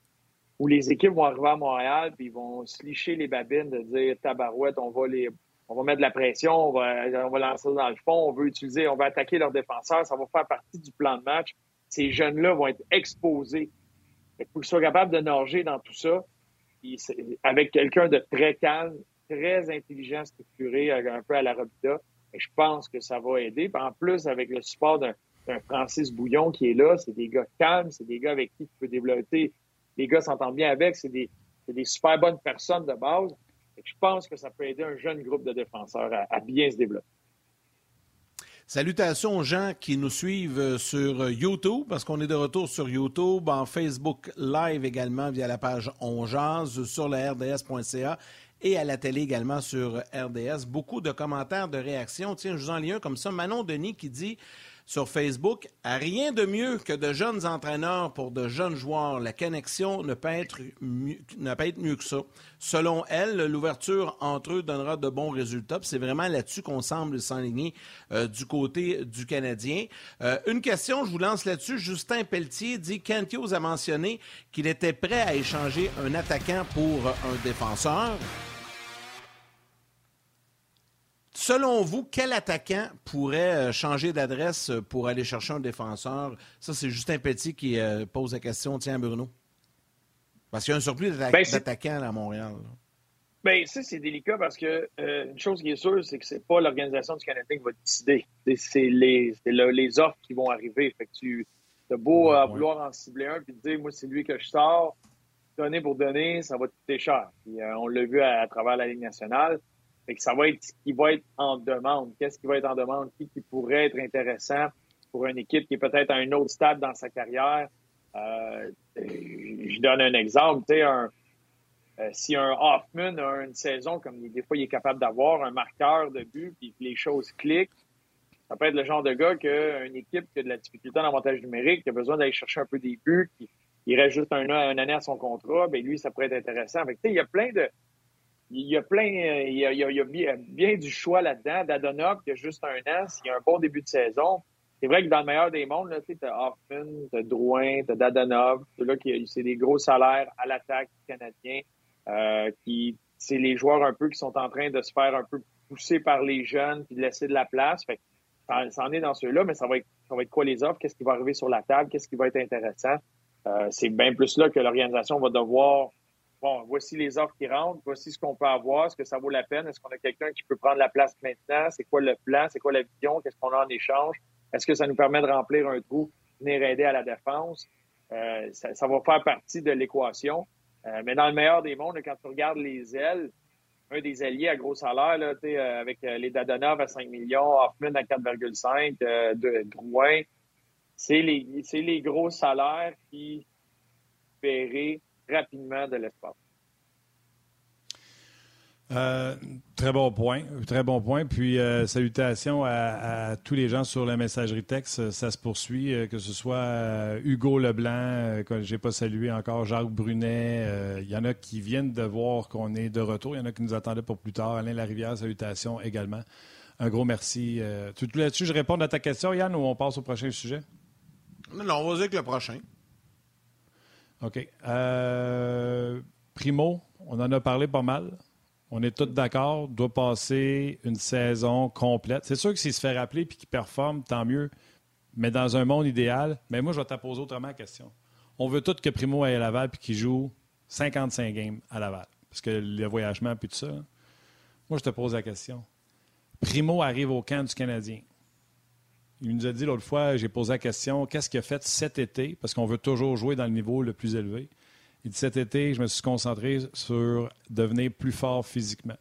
où les équipes vont arriver à Montréal puis ils vont se licher les babines de dire tabarouette, on va les on va mettre de la pression, on va, on va lancer dans le fond, on veut utiliser, on va attaquer leurs défenseurs, ça va faire partie du plan de match. Ces jeunes-là vont être exposés. Il faut qu'ils soient capables de nager dans tout ça, avec quelqu'un de très calme, très intelligent, structuré, un peu à la Robida. Et je pense que ça va aider. en plus, avec le support d'un Francis Bouillon qui est là, c'est des gars calmes, c'est des gars avec qui tu peux développer les gars s'entendent bien avec, c'est des, super bonnes personnes de base. je pense que ça peut aider un jeune groupe de défenseurs à, bien se développer.
Salutations aux gens qui nous suivent euh, sur euh, YouTube, parce qu'on est de retour sur YouTube, en Facebook Live également via la page On sur le RDS.ca et à la télé également sur RDS. Beaucoup de commentaires, de réactions. Tiens, je vous en lis un comme ça. Manon Denis qui dit sur Facebook, rien de mieux que de jeunes entraîneurs pour de jeunes joueurs. La connexion ne peut être mieux, que ça. Selon elle, l'ouverture entre eux donnera de bons résultats. C'est vraiment là-dessus qu'on semble s'enligner euh, du côté du Canadien. Euh, une question, je vous lance là-dessus. Justin Pelletier dit Kent a mentionné qu'il était prêt à échanger un attaquant pour un défenseur. Selon vous, quel attaquant pourrait euh, changer d'adresse euh, pour aller chercher un défenseur? Ça, c'est Justin Petit qui euh, pose la question. Tiens, Bruno. Parce qu'il y a un surplus ben, d'attaquants à Montréal.
Bien, ça, c'est délicat parce que une chose qui est sûre, c'est que c'est pas l'organisation du Canadien qui va décider. C'est les, les, offres qui vont arriver. Fait que tu as beau vouloir en cibler un puis te dire, moi, c'est lui que je sors, donner pour donner, ça va te coûter cher. on l'a vu à, travers la Ligue nationale. Fait que ça va être ce qui va être en demande. Qu'est-ce qui va être en demande? Qui, pourrait être intéressant pour une équipe qui est peut-être à un autre stade dans sa carrière? Euh, je donne un exemple. Tu sais, euh, si un Hoffman a une saison comme des fois il est capable d'avoir un marqueur de but puis les choses cliquent, ça peut être le genre de gars qu'une équipe qui a de la difficulté en avantage numérique, qui a besoin d'aller chercher un peu des buts, qui il reste juste un an, année à son contrat, ben lui, ça pourrait être intéressant. Fait que, il y a plein de, il y a plein, il y a, bien, du choix là-dedans. D'Adonov, qui a juste un an, s'il y a un bon début de saison, c'est vrai que dans le meilleur des mondes, tu as Hoffman, tu as Drouin, tu as Dadonov, là, c'est des gros salaires à l'attaque canadien. Euh, c'est les joueurs un peu qui sont en train de se faire un peu pousser par les jeunes puis de laisser de la place. Fait ça, en est dans ceux-là, mais ça va être ça va être quoi les offres? Qu'est-ce qui va arriver sur la table? Qu'est-ce qui va être intéressant? Euh, c'est bien plus là que l'organisation va devoir bon, voici les offres qui rentrent, voici ce qu'on peut avoir, est-ce que ça vaut la peine, est-ce qu'on a quelqu'un qui peut prendre la place maintenant, c'est quoi le plan, c'est quoi la vision, qu'est-ce qu'on a en échange, est-ce que ça nous permet de remplir un trou, venir aider à la défense? Euh, ça, va faire partie de l'équation. Euh, mais dans le meilleur des mondes, quand tu regardes les ailes, un des alliés à gros salaire, là, euh, avec les Dadonov à 5 millions, Hoffman à 4,5, de Drouin, c'est les, gros salaires qui paient rapidement de l'espace.
Euh, très bon point. Très bon point. Puis, euh, salutations à, tous les gens sur la messagerie texte. Ça se poursuit, euh, que ce soit Hugo Leblanc, que je n'ai pas salué encore, Jacques Brunet. Il y en a qui viennent de voir qu'on est de retour. Il y en a qui nous attendaient pour plus tard. Alain Larivière, salutations également. Un gros merci. tout là-dessus, je réponds à ta question, Yann, ou on passe au prochain sujet?
Non, non on va dire que le prochain.
OK. Primo, on en a parlé pas mal on est tous d'accord, doit passer une saison complète. C'est sûr que s'il se fait rappeler et qu'il performe, tant mieux. Mais dans un monde idéal, mais moi, je vais te poser autrement la question. On veut tout que Primo aille à Laval et qu'il joue 55 games à Laval. Parce que le voyagement puis tout ça. Moi, je te pose la question. Primo arrive au camp du Canadien. Il nous a dit l'autre fois, j'ai posé la question, qu'est-ce qu'il a fait cet été? Parce qu'on veut toujours jouer dans le niveau le plus élevé. Il dit cet été, je me suis concentré sur devenir plus fort physiquement.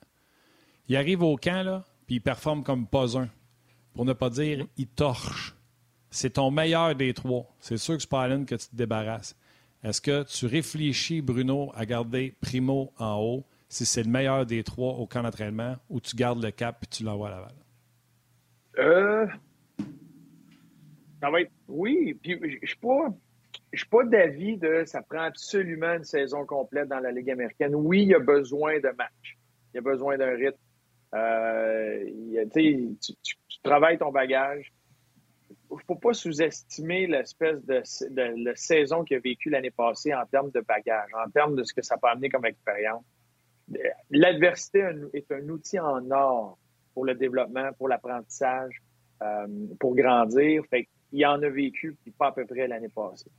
Il arrive au camp, là, puis il performe comme pas un. Pour ne pas dire, il torche. C'est ton meilleur des trois. C'est sûr que c'est pas Allen que tu te débarrasses. Est-ce que tu réfléchis, Bruno, à garder Primo en haut si c'est le meilleur des trois au camp d'entraînement ou tu gardes le cap et tu l'envoies à Laval?
Euh. Oui, puis je suis pas je suis pas d'avis de ça prend absolument une saison complète dans la Ligue américaine. Oui, il y a besoin de matchs. Il y a besoin d'un rythme. Euh, tu, travailles ton bagage. Il ne faut pas sous-estimer l'espèce de, de, saison qu'il a vécu l'année passée en termes de bagage, en termes de ce que ça peut amener comme expérience. L'adversité est un outil en or pour le développement, pour l'apprentissage, euh, pour grandir. Fait il en a vécu, puis pas à peu près l'année passée.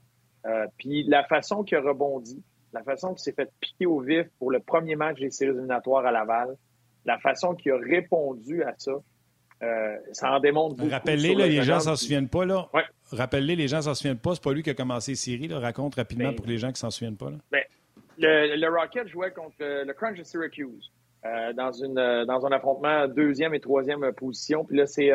Euh, puis la façon qu'il a rebondi, la façon qu'il s'est fait piquer au vif pour le premier match des séries éliminatoires à Laval, la façon qu'il a répondu à ça, euh, ça en démontre beaucoup.
Rappelez, les gens s'en souviennent pas. Là. Ouais. Rappelez, les gens s'en souviennent pas. C'est pas lui qui a commencé les séries. Là. Raconte rapidement ben, pour les gens qui s'en souviennent pas. Là.
Ben, le, Rocket jouait contre le, Crunch de Syracuse euh, dans, une, dans un affrontement deuxième et troisième position. Puis là, c'est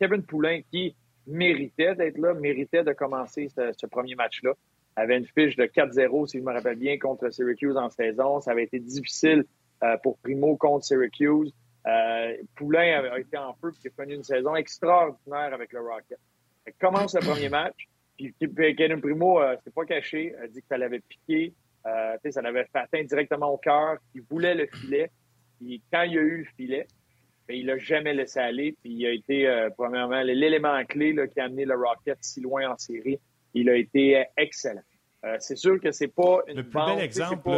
Kevin Poulain qui méritait d'être là, méritait de commencer ce, premier match-là. Avait une fiche de 4-0, si je me rappelle bien, contre Syracuse en saison. Ça avait été difficile euh, pour Primo contre Syracuse. Euh, Poulain a, été en feu et a connu une saison extraordinaire avec le Rocket. Il commence le premier match, puis Kevin Primo euh, pas caché, a dit que ça l'avait piqué, euh, ça l'avait atteindre directement au cœur, il voulait le filet. Puis quand il a eu le filet, mais il l'a jamais laissé aller. Puis il a été, euh, premièrement, l'élément clé là, qui a amené le Rocket si loin en série. Il a été euh, excellent. Euh, c'est sûr que c'est pas une
Le plus bel exemple,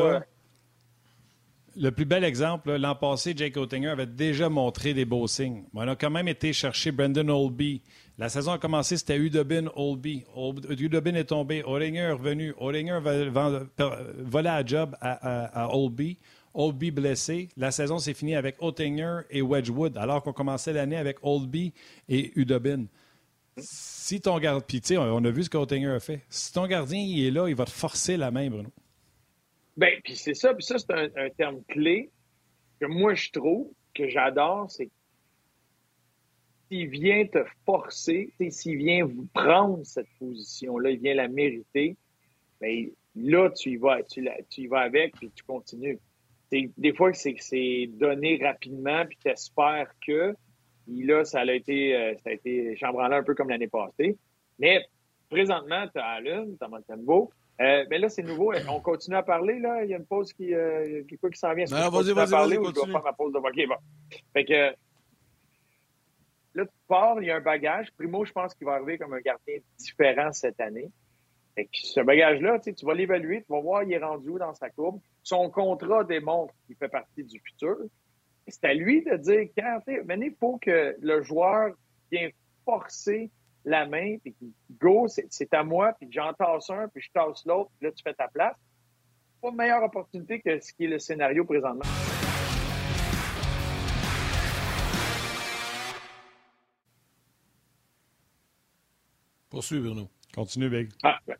le plus bel exemple, l'an passé, Jake Oettinger avait déjà montré des beaux signes. On a quand même été chercher Brendan Olby. La saison a commencé, c'était Udobin Olby. Udobin est tombé. Oettinger est revenu. Oettinger volait à job à, à, Olby. Oldby blessé. La saison s'est finie avec Ottinger et Wedgwood, alors qu'on commençait l'année avec Oldby et Udobin. Si ton gardien, puis tu sais, on a vu ce qu'Ottinger a fait. Si ton gardien est là, il va te forcer la main, Bruno.
Bien, puis c'est ça, puis ça, c'est un, terme clé que moi je trouve, que j'adore, c'est s'il vient te forcer, s'il vient vous prendre cette position-là, il vient la mériter, bien, là, tu y vas, tu, tu y vas avec, puis tu continues des fois, c'est donné rapidement, puis tu espères que. là, ça a été, euh, ça a été chambranlé un peu comme l'année passée. Mais présentement, tu as Allen, tu as Montembeau. Euh, mais là, c'est nouveau. On continue à parler, là. Il y a une pause qui, euh, qui, qui s'en vient?
Non, vas-y, vas-y, vas-y. Je
dois faire ma pause de OK, bon. Fait que là, tu pars, il y a un bagage. Primo, je pense qu'il va arriver comme un gardien différent cette année. Fait ce bagage-là, tu vas l'évaluer, tu vas voir il est rendu où dans sa courbe. Son contrat démontre qu'il fait partie du futur. C'est à lui de dire quand il faut que le joueur vienne forcer la main, puis go, c'est à moi, puis j'en tasse un, puis je tasse l'autre, puis là, tu fais ta place. pas meilleure opportunité que ce qui est le scénario présentement.
Poursuis, Bruno.
Continue, Big.
Ah, ben,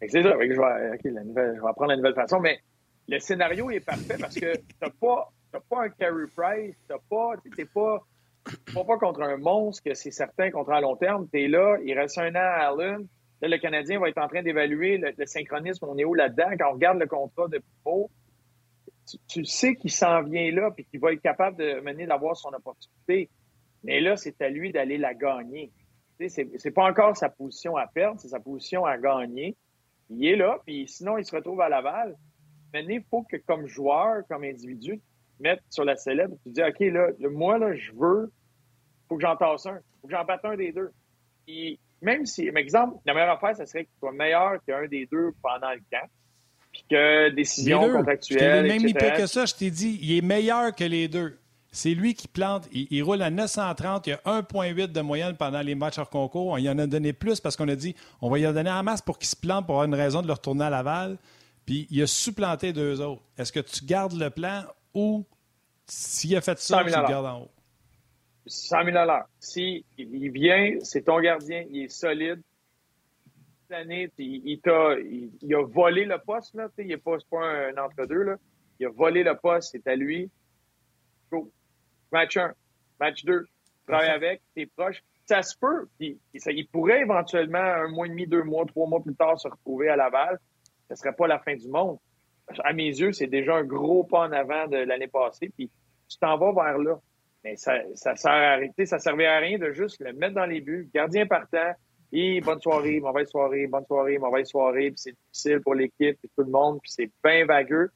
c'est ça. Je vais, la nouvelle, je vais apprendre la nouvelle façon. Mais le scénario est parfait parce que tu n'as pas, pas un carry price, tu pas, t'es pas, pas contre un monstre que c'est certain contre à long terme. Tu es là, il reste un an à Allen. Là, le Canadien va être en train d'évaluer le, synchronisme. On est où là-dedans? Quand on regarde le contrat de Pivot, tu, sais qu'il s'en vient là puis qu'il va être capable de mener d'avoir son opportunité. Mais là, c'est à lui d'aller la gagner. C'est, pas encore sa position à perdre, c'est sa position à gagner. Il est là, puis sinon, il se retrouve à Laval. Maintenant, il faut que, comme joueur, comme individu, mettre sur la célèbre, tu dis, OK, là, moi, là, je veux, faut que j'en tasse un. faut que j'en batte un des deux. Puis, même si, par exemple, la meilleure affaire, ça serait qu'il soit meilleur qu'un des deux pendant le camp. Puis que décision contractuelle.
même mis que ça, je t'ai dit, il est meilleur que les deux. C'est lui qui plante. Il, roule à 930. Il y a 1,8 de moyenne pendant les matchs hors concours. On y en a donné plus parce qu'on a dit on va y en donner en masse pour qu'il se plante pour avoir une raison de le retourner à Laval. Puis il a supplanté deux autres. Est-ce que tu gardes le plan ou s'il a fait ça, tu le gardes en haut?
100 000 S'il il vient, c'est ton gardien, il est solide. Cette année, il, il, a volé le poste. Là, il n'est pas, pas un entre-deux. Il a volé le poste, c'est à lui. Go. Match 1, match 2, travaille avec, t'es proche. Ça se peut. il pourrait éventuellement, un mois et demi, deux mois, trois mois plus tard, se retrouver à Laval. Ce ne serait pas la fin du monde. À mes yeux, c'est déjà un gros pas en avant de l'année passée. Puis tu t'en vas vers là. Mais ça, ça sert à ça servait à rien de juste le mettre dans les buts. Gardien partant, et bonne soirée, mauvaise soirée, bonne soirée, mauvaise soirée, puis c'est difficile pour l'équipe et tout le monde, puis c'est bien vagueux.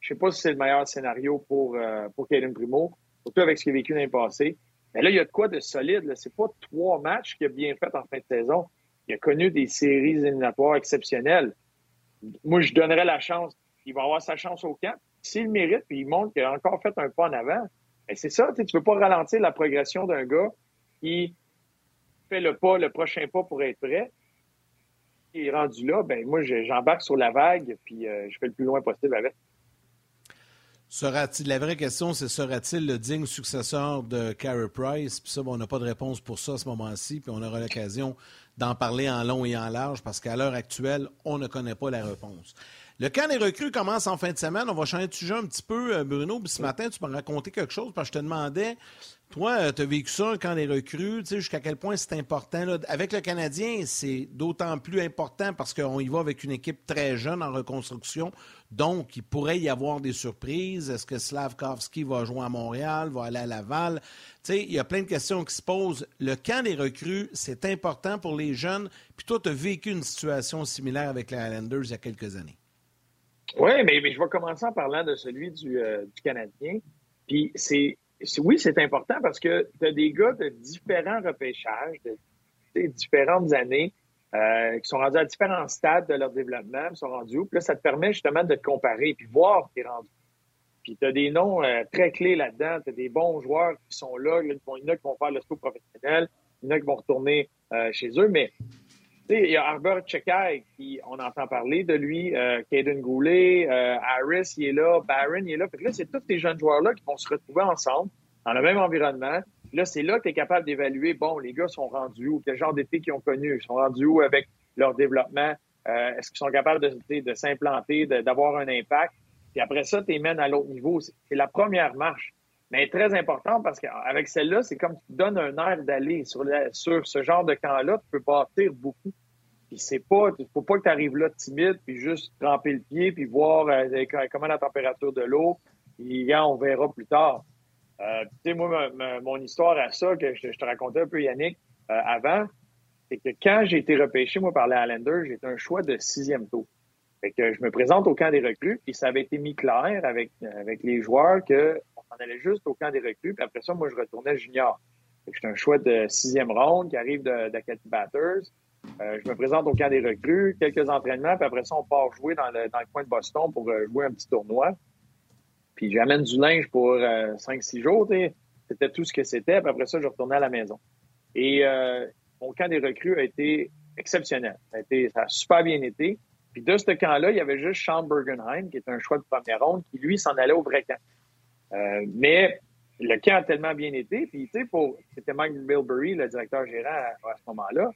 Je sais pas si c'est le meilleur scénario pour, euh, pour Primo surtout avec ce qu'il a vécu l'année passée. Mais là, il y a de quoi de solide. C'est pas trois matchs qu'il a bien fait en fin de saison. Il a connu des séries éliminatoires exceptionnelles. Moi, je donnerais la chance. Il va avoir sa chance au camp. S'il mérite, puis il montre qu'il a encore fait un pas en avant, ben, c'est ça. Tu ne peux pas ralentir la progression d'un gars qui fait le pas, le prochain pas pour être prêt. Il est rendu là, ben moi, j'embarque sur la vague, puis euh, je fais le plus loin possible avec.
Sera-t-il, la vraie question, c'est sera-t-il le digne successeur de Carey Price? Puis ça, on n'a pas de réponse pour ça à ce moment-ci, puis on aura l'occasion d'en parler en long et en large parce qu'à l'heure actuelle, on ne connaît pas la réponse. Le camp des recrues commence en fin de semaine. On va changer de sujet un petit peu, euh, Bruno. Puis ce matin, tu m'as raconté quelque chose parce que je te demandais toi, euh, tu as vécu ça quand les recrues, tu sais, jusqu'à quel point c'est important. Avec le Canadien, c'est d'autant plus important parce qu'on y va avec une équipe très jeune en reconstruction. Donc, il pourrait y avoir des surprises. Est-ce que Slavkovski va jouer à Montréal, va aller à Laval? Tu sais, il y a plein de questions qui se posent. Le camp des recrues, c'est important pour les jeunes. Puis toi, tu as vécu une situation similaire avec les Highlanders il y a quelques années.
Oui, mais, je vais commencer en parlant de celui du, euh, Canadien. Puis c'est oui, c'est important parce que tu as des gars de différents repêchages, de, différentes années, euh, qui sont rendus à différents stades de leur développement, qui sont rendus où. Puis là, ça te permet justement de te comparer puis voir qui es rendu. Puis tu as des noms euh, très clés là-dedans. Tu as des bons joueurs qui sont là. Il y en a qui vont faire le saut professionnel. Il y en a qui vont retourner chez eux. Mais il y a Arbor Chekai, qui on entend parler de lui, euh, Caden Goulet, euh, Harris, il est là, Barron, il est là. Là, c'est tous ces jeunes joueurs-là qui vont se retrouver ensemble, dans le même environnement. là, c'est là que tu es capable d'évaluer, bon, les gars sont rendus où, quel genre d'été qu'ils ont connu, ils sont rendus où avec leur développement, euh, est-ce qu'ils sont capables de, de s'implanter, d'avoir un impact? Puis après ça, tu les mènes à l'autre niveau. C'est la première marche. Mais très important parce qu'avec celle-là, c'est comme tu donnes un air d'aller. Sur, sur ce genre de camp-là, tu peux bâtir beaucoup. Puis c'est pas, faut pas que tu arrives là timide, puis juste tremper le pied, puis voir euh, comment la température de l'eau. Puis on verra plus tard. Euh, tu sais, moi, mon histoire à ça, que je, te racontais un peu, Yannick, euh, avant, c'est que quand j'ai été repêché, moi, par les Highlanders, j'étais un choix de sixième tour. Fait que je me présente au camp des recrues, puis ça avait été mis clair avec, avec les joueurs que on allait juste au camp des recrues, puis après ça, moi, je retournais junior. J'étais un choix de sixième ronde qui arrive d'Academy Batters. Euh, je me présente au camp des recrues, quelques entraînements, puis après ça, on part jouer dans le, coin de Boston pour euh, jouer un petit tournoi. Puis j'amène du linge pour euh, 5-6 jours. C'était tout ce que c'était. Puis après ça, je retournais à la maison. Et euh, mon camp des recrues a été exceptionnel. Ça a, été, ça a super bien été. Puis de ce camp-là, il y avait juste Sean Bergenheim, qui est un choix de première ronde, qui lui s'en allait au vrai camp. Euh, mais le camp a tellement bien été. Puis, tu sais, c'était Mike Bilberry, le directeur gérant à, ce moment-là.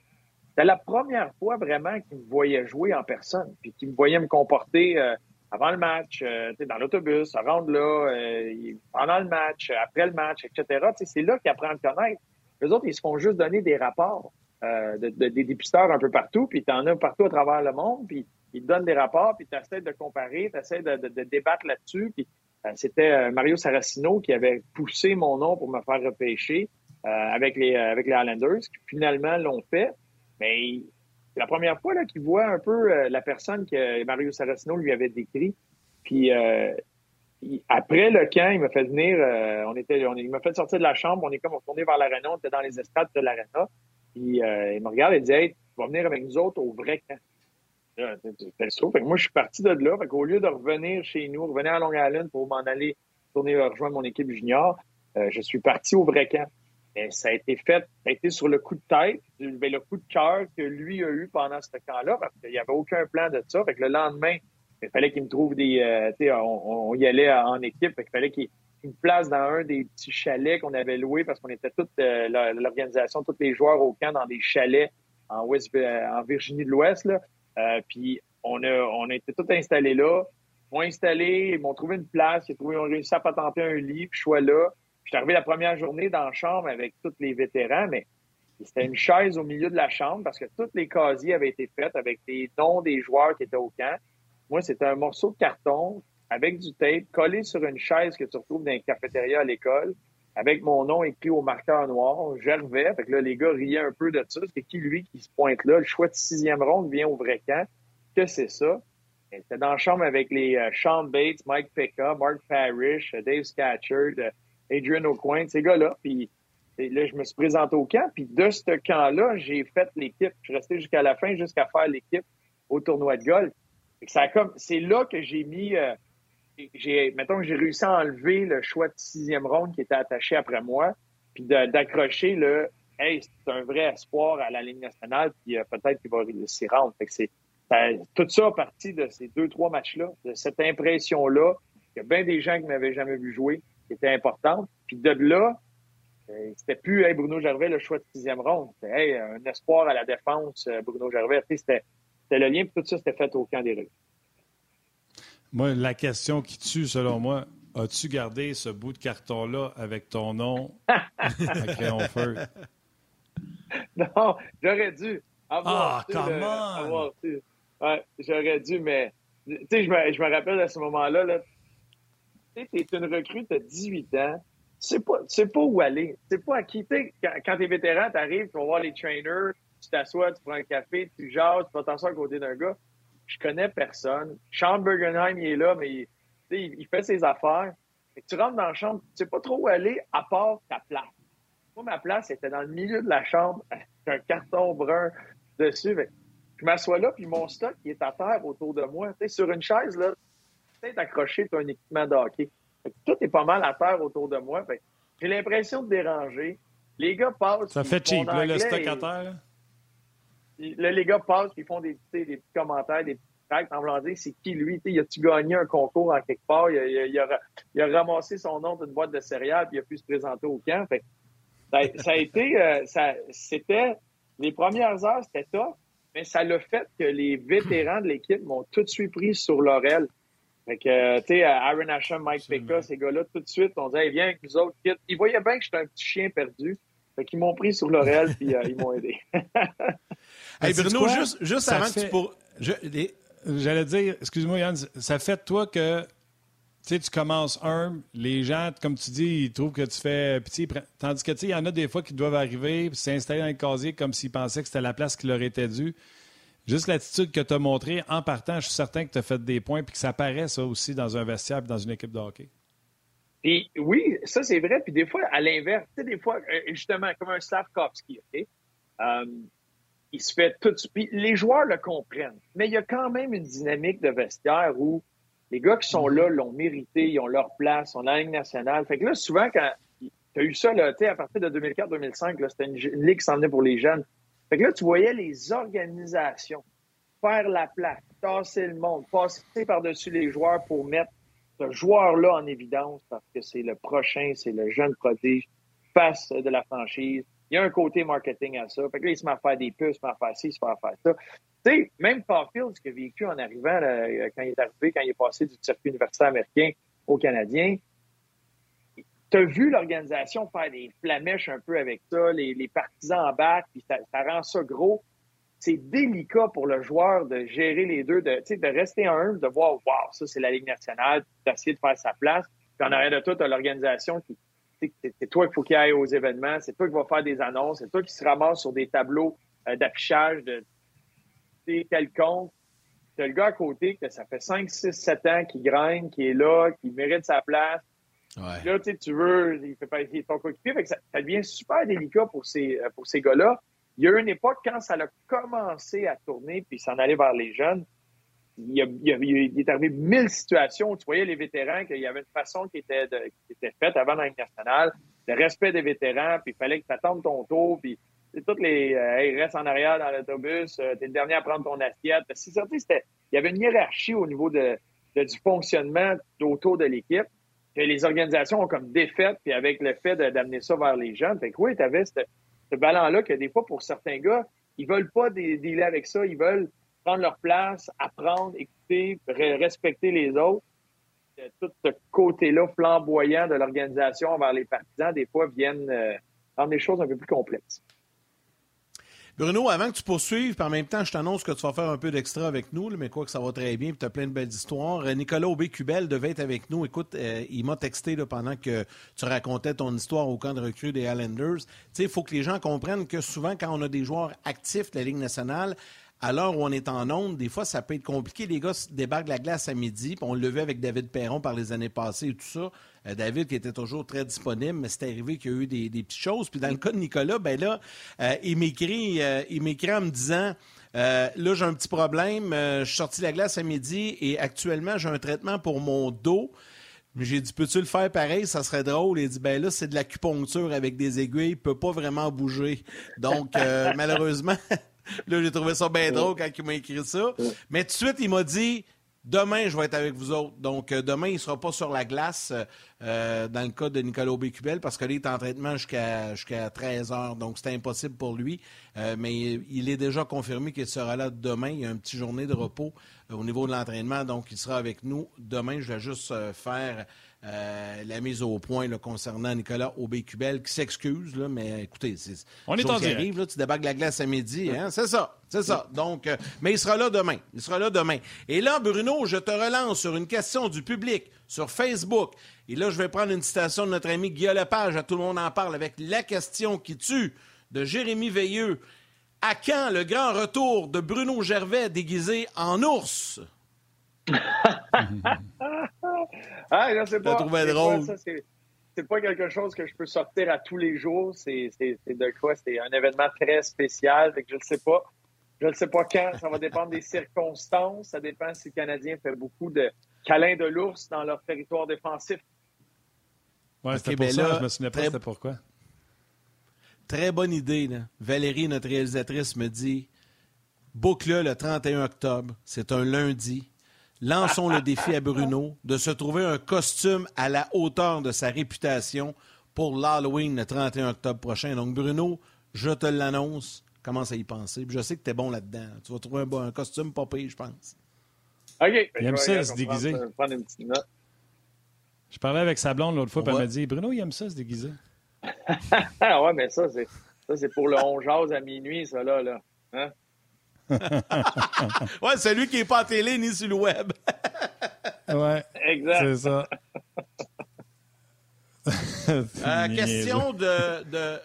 C'était la première fois vraiment qu'il me voyait jouer en personne, puis qu'il me voyait me comporter euh, avant le match, euh, dans l'autobus, à rendre là, pendant le match, après le match, etc. C'est là qu'il apprend à le connaître. Les autres, ils se font juste donner des rapports de, des dépisteurs un peu partout, puis tu en as partout à travers le monde, puis ils te donnent des rapports, puis tu essaies de comparer, tu essaies de, de, débattre là-dessus. Puis c'était Mario Saracino qui avait poussé mon nom pour me faire repêcher avec les avec les qui finalement l'ont fait. Mais c'est la première fois qu'il voit un peu euh, la personne que Mario Saracino lui avait décrit. Puis euh, après le camp, il m'a fait venir, euh, on était, il m'a fait sortir de la chambre, on est comme retourné vers l'aréna, on était dans les estrades de l'aréna. Puis il me regarde et dit Hey, tu vas venir avec nous autres au vrai camp. C'était ça. Fait que moi, je suis parti de là. Fait qu'au lieu de revenir chez nous, revenir à Long Island pour m'en aller tourner rejoindre mon équipe junior, je suis parti au vrai camp ça a été fait, ça a été sur le coup de tête, ben, le coup de cœur que lui a eu pendant ce temps-là, parce qu'il n'y avait aucun plan de ça. Fait que le lendemain, il fallait qu'il me trouve des. Euh, on, on, y allait en équipe, fait il fallait qu'il me place dans un des petits chalets qu'on avait loués parce qu'on était toute euh, l'organisation, tous les joueurs au camp dans des chalets en West, en Virginie de l'Ouest. Euh, puis on a, été tous installés là. Ils m'ont installé, ils m'ont trouvé une place, ils ont réussi à patenter un lit, puis je suis là. Je suis arrivé la première journée dans la chambre avec tous les vétérans, mais c'était une chaise au milieu de la chambre parce que tous les casiers avaient été faits avec les noms des joueurs qui étaient au camp. Moi, c'était un morceau de carton avec du tape collé sur une chaise que tu retrouves dans une cafétéria à l'école avec mon nom écrit au marqueur noir. Gervais. Fait que là, les gars riaient un peu de ça. C'est qui, lui, qui se pointe là? Le choix de sixième ronde vient au vrai camp. Que c'est ça? C'était dans la chambre avec les euh, Sean Bates, Mike Pekka, Mark Parrish, euh, Dave Scatcherd, euh, Adrian O'Coin, ces gars-là. Puis là, je me suis présenté au camp. Puis de ce camp-là, j'ai fait l'équipe. Je suis resté jusqu'à la fin, jusqu'à faire l'équipe au tournoi de golf. c'est là que j'ai mis, j'ai, mettons que j'ai réussi à enlever le choix de sixième ronde qui était attaché après moi, puis d'accrocher le, hey, c'est un vrai espoir à la ligne nationale, puis euh, peut-être qu'il va s'y rendre. Fait que c'est, tout ça a parti de ces deux, trois matchs-là, de cette impression-là. Il y a bien des gens qui m'avaient jamais vu jouer qui était importante. Puis de là, euh, c'était plus hey, Bruno Gervais le choix de sixième ronde. C'était hey, un espoir à la défense, euh, Bruno Gervais. C'était, le lien, puis tout ça, c'était fait au camp des rues.
Moi, la question qui tue, selon moi, as-tu gardé ce bout de carton-là avec ton nom à crayon feu?
Non, j'aurais dû.
Avoir ah, comment?
Ouais, j'aurais dû, mais tu sais, je me, je me rappelle à ce moment-là, là, tu es une recrue, tu as 18 ans, tu sais pas, sais pas où aller. Tu sais pas à qui. Quand, quand tu es vétéran, tu arrives, tu vas voir les trainers, tu t'assois, tu prends un café, tu jases, tu vas t'asseoir à côté d'un gars. Je connais personne. Sean Bergenheim, il est là, mais il, il fait ses affaires. Et tu rentres dans la chambre, tu sais pas trop où aller à part ta place. Moi, ma place était dans le milieu de la chambre, avec un carton brun dessus. je m'assois là, puis mon stock, il est à terre autour de moi. Tu sais, sur une chaise, là, peut-être accroché un équipement de hockey. tout est pas mal à terre autour de moi. J'ai l'impression de déranger. Les gars passent.
Ça fait cheap, le stock à terre.
Les gars passent, ils font des, des petits commentaires, des petits tracts en voulant dire c'est qui lui, il a-tu gagné un concours en quelque part, il a, ramassé son nom d'une boîte de céréales, puis il a pu se présenter au camp. ça, a été, euh, c'était, les premières heures, c'était top, mais ça l'a fait que les vétérans de l'équipe m'ont tout de suite pris sur l'oreille. Fait que, tu sais, Aaron Asham, Mike Pekka, ces gars-là, tout de suite, on disait, viens avec nous autres, Ils voyaient bien que j'étais un petit chien perdu. Fait qu'ils m'ont pris sur l'oreille, puis euh, ils m'ont aidé.
hey, Bruno, juste, juste avant que tu pour...
J'allais dire, excuse-moi, Yann, ça fait de toi que tu tu commences un, les gens, comme tu dis, ils trouvent que tu fais pitié. Tandis que, tu sais, il y en a des fois qui doivent arriver, s'installer dans le casier comme s'ils pensaient que c'était la place qui leur était due. Juste l'attitude que tu as montrée en partant, je suis certain que tu as fait des points puis que ça paraît, ça aussi, dans un vestiaire et dans une équipe de hockey.
Et oui, ça c'est vrai. Puis des fois, à l'inverse, tu sais, des fois, euh, justement, comme un Slavkovski, OK? Euh, il se fait tout Puis les joueurs le comprennent. Mais il y a quand même une dynamique de vestiaire où les gars qui sont là l'ont mérité, ils ont leur place, on a la Ligue nationale. Fait que là, souvent, quand tu as eu ça, là, à partir de 2004-2005, c'était une, ligue qui s'en venait pour les jeunes. Fait que là, tu voyais les organisations faire la place, tasser le monde, passer par-dessus les joueurs pour mettre ce joueur-là en évidence parce que c'est le prochain, c'est le jeune prodige face de la franchise. Il y a un côté marketing à ça. Fait que il se met à faire des puces, il se met à faire ci, il se met à faire ça. Tu sais, même Caulfield, ce qu'il a vécu en arrivant, quand il est arrivé, quand il est passé du circuit universitaire américain au Canadien, tu as vu l'organisation faire des flamèches un peu avec ça, les, partisans en bac, puis ça, rend ça gros. C'est délicat pour le joueur de gérer les deux, de, de rester un, de voir, wow, ça c'est la Ligue nationale, d'essayer de faire sa place. Puis en arrière de tout, tu l'organisation qui, c'est toi qu'il faut qu'il aille aux événements, c'est toi qui vas faire des annonces, c'est toi qui se ramasse sur des tableaux euh, d'affichage de quelconque. Tu le gars à côté que ça fait 5, 6, 7 ans qu'il graine, qui est là, qui mérite sa place, Là, tu veux, il fait pas ton coéquipier. ça, ça, devient super délicat pour ces, euh, pour ces gars-là. Il y a eu une époque, quand ça a commencé à tourner puis s'en aller vers les jeunes, il, est arrivé mille situations où tu voyais les vétérans qu'il y avait une façon qui était, qui était faite avant dans nationale, le respect des vétérans, puis il fallait que tu attendes ton tour, puis toutes les euh, hey, reste en arrière dans l'autobus, euh, tu es le dernier à prendre ton assiette. C'est il y avait une hiérarchie au niveau de, du fonctionnement autour de l'équipe que les organisations ont comme défaite, puis avec le fait d'amener ça vers les jeunes. Fait oui, tu avais ce, ballon-là que des fois, pour certains gars, ils veulent pas dealer avec ça, ils veulent prendre leur place, apprendre, écouter, respecter les autres. Tout ce côté-là flamboyant de l'organisation envers les partisans, des fois, viennent euh, rendre les choses un peu plus complexes.
Bruno, avant que tu poursuives, en même temps, je t'annonce que tu vas faire un peu d'extra avec nous, mais quoi que ça va très bien, puis tu as plein de belles histoires. Euh, Nicolas Aubé-Cubel devait être avec nous. Écoute, euh, il m'a texté pendant que tu racontais ton histoire au camp de recrue des Islanders. Tu sais, il faut que les gens comprennent que souvent, quand on a des joueurs actifs de la Ligue nationale, à l'heure où on est en onde, des fois, ça peut être compliqué. Les gars débarquent de la glace à midi, puis on le vu avec David Perron par les années passées et tout ça. Euh, David qui était toujours très disponible, mais c'est arrivé qu'il y a eu des, petites choses. Puis dans le cas de Nicolas, ben là, euh, il m'écrit euh, en me disant là, j'ai un petit problème. je suis sorti de la glace à midi et actuellement, j'ai un traitement pour mon dos. J'ai dit, peux-tu le faire pareil? Ça serait drôle. Il dit, ben là, c'est de l'acupuncture avec des aiguilles. Il peut pas vraiment bouger. Donc, malheureusement, là, j'ai trouvé ça bien drôle quand il m'a écrit ça. Mais tout de suite, il m'a dit, Demain, je vais être avec vous autres. Donc, euh, demain, il ne sera pas sur la glace euh, dans le cas de Nicolas Bécubel parce qu'il est en traitement jusqu'à jusqu'à 13 heures. Donc, c'est impossible pour lui. Euh, mais il est déjà confirmé qu'il sera là demain. Il y a une petite journée de repos au niveau de l'entraînement. Donc, il sera avec nous demain. Je vais juste faire euh, la mise au point concernant Nicolas Aubé-Cubel qui s'excuse, mais écoutez, c'est
On est en arrive,
là, tu débarques la glace à midi, hein? c'est ça, c'est ça. Donc, euh, mais il sera là demain, il sera là demain. Et là, Bruno, je te relance sur une question du public sur Facebook. Et là, je vais prendre une citation de notre ami Guillaume Lepage, à tout le monde en parle, avec la question qui tue de Jérémy Veilleux. À quand le grand retour de Bruno Gervais déguisé en ours?
ah, là, c'est pas.
drôle.
c'est pas quelque chose que je peux sortir à tous les jours. C'est de quoi? C'est un événement très spécial. je ne sais pas. Je ne sais pas quand. Ça va dépendre des circonstances. Ça dépend si le Canadien fait beaucoup de câlins de l'ours dans leur territoire défensif.
Oui, c'était pour ben ça. je me souviens pas c'était pourquoi.
Très bonne idée. Valérie, notre réalisatrice, me dit boucle le 31 octobre. C'est un lundi. Lançons le défi à Bruno de se trouver un costume à la hauteur de sa réputation pour l'Halloween le 31 octobre prochain. Donc, Bruno, je te l'annonce. Commence à y penser. je sais que tu es bon là-dedans. Tu vas trouver un, costume pas pire, je pense.
OK.
Il aime ça, se déguiser. Je parlais avec sa blonde l'autre fois, elle m'a dit Bruno, il aime ça, se déguiser.
ouais, mais ça, c'est, ça, c'est pour le 11 à minuit, ça, là. là. Hein?
ouais, celui qui n'est pas à télé ni sur le web.
ouais.
Exact.
C'est ça.
Euh, question de,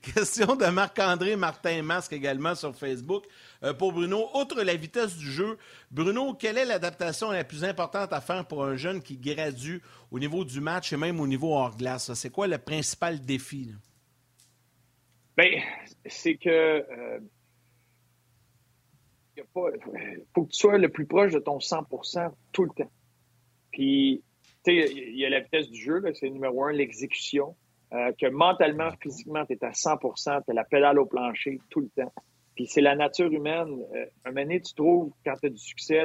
question de Marc-André Martin Masque également sur Facebook. Euh, pour Bruno, outre la vitesse du jeu, Bruno, quelle est l'adaptation la plus importante à faire pour un jeune qui gradue au niveau du match et même au niveau hors glace? C'est quoi le principal défi?
Bien, c'est que euh, il faut que tu sois le plus proche de ton 100% tout le temps. Puis, tu sais, il y a la vitesse du jeu, c'est numéro un, l'exécution. Euh, que mentalement, physiquement, tu es à 100 tu as la pédale au plancher tout le temps. Puis c'est la nature humaine. Euh, un moment donné, tu trouves, quand tu as du succès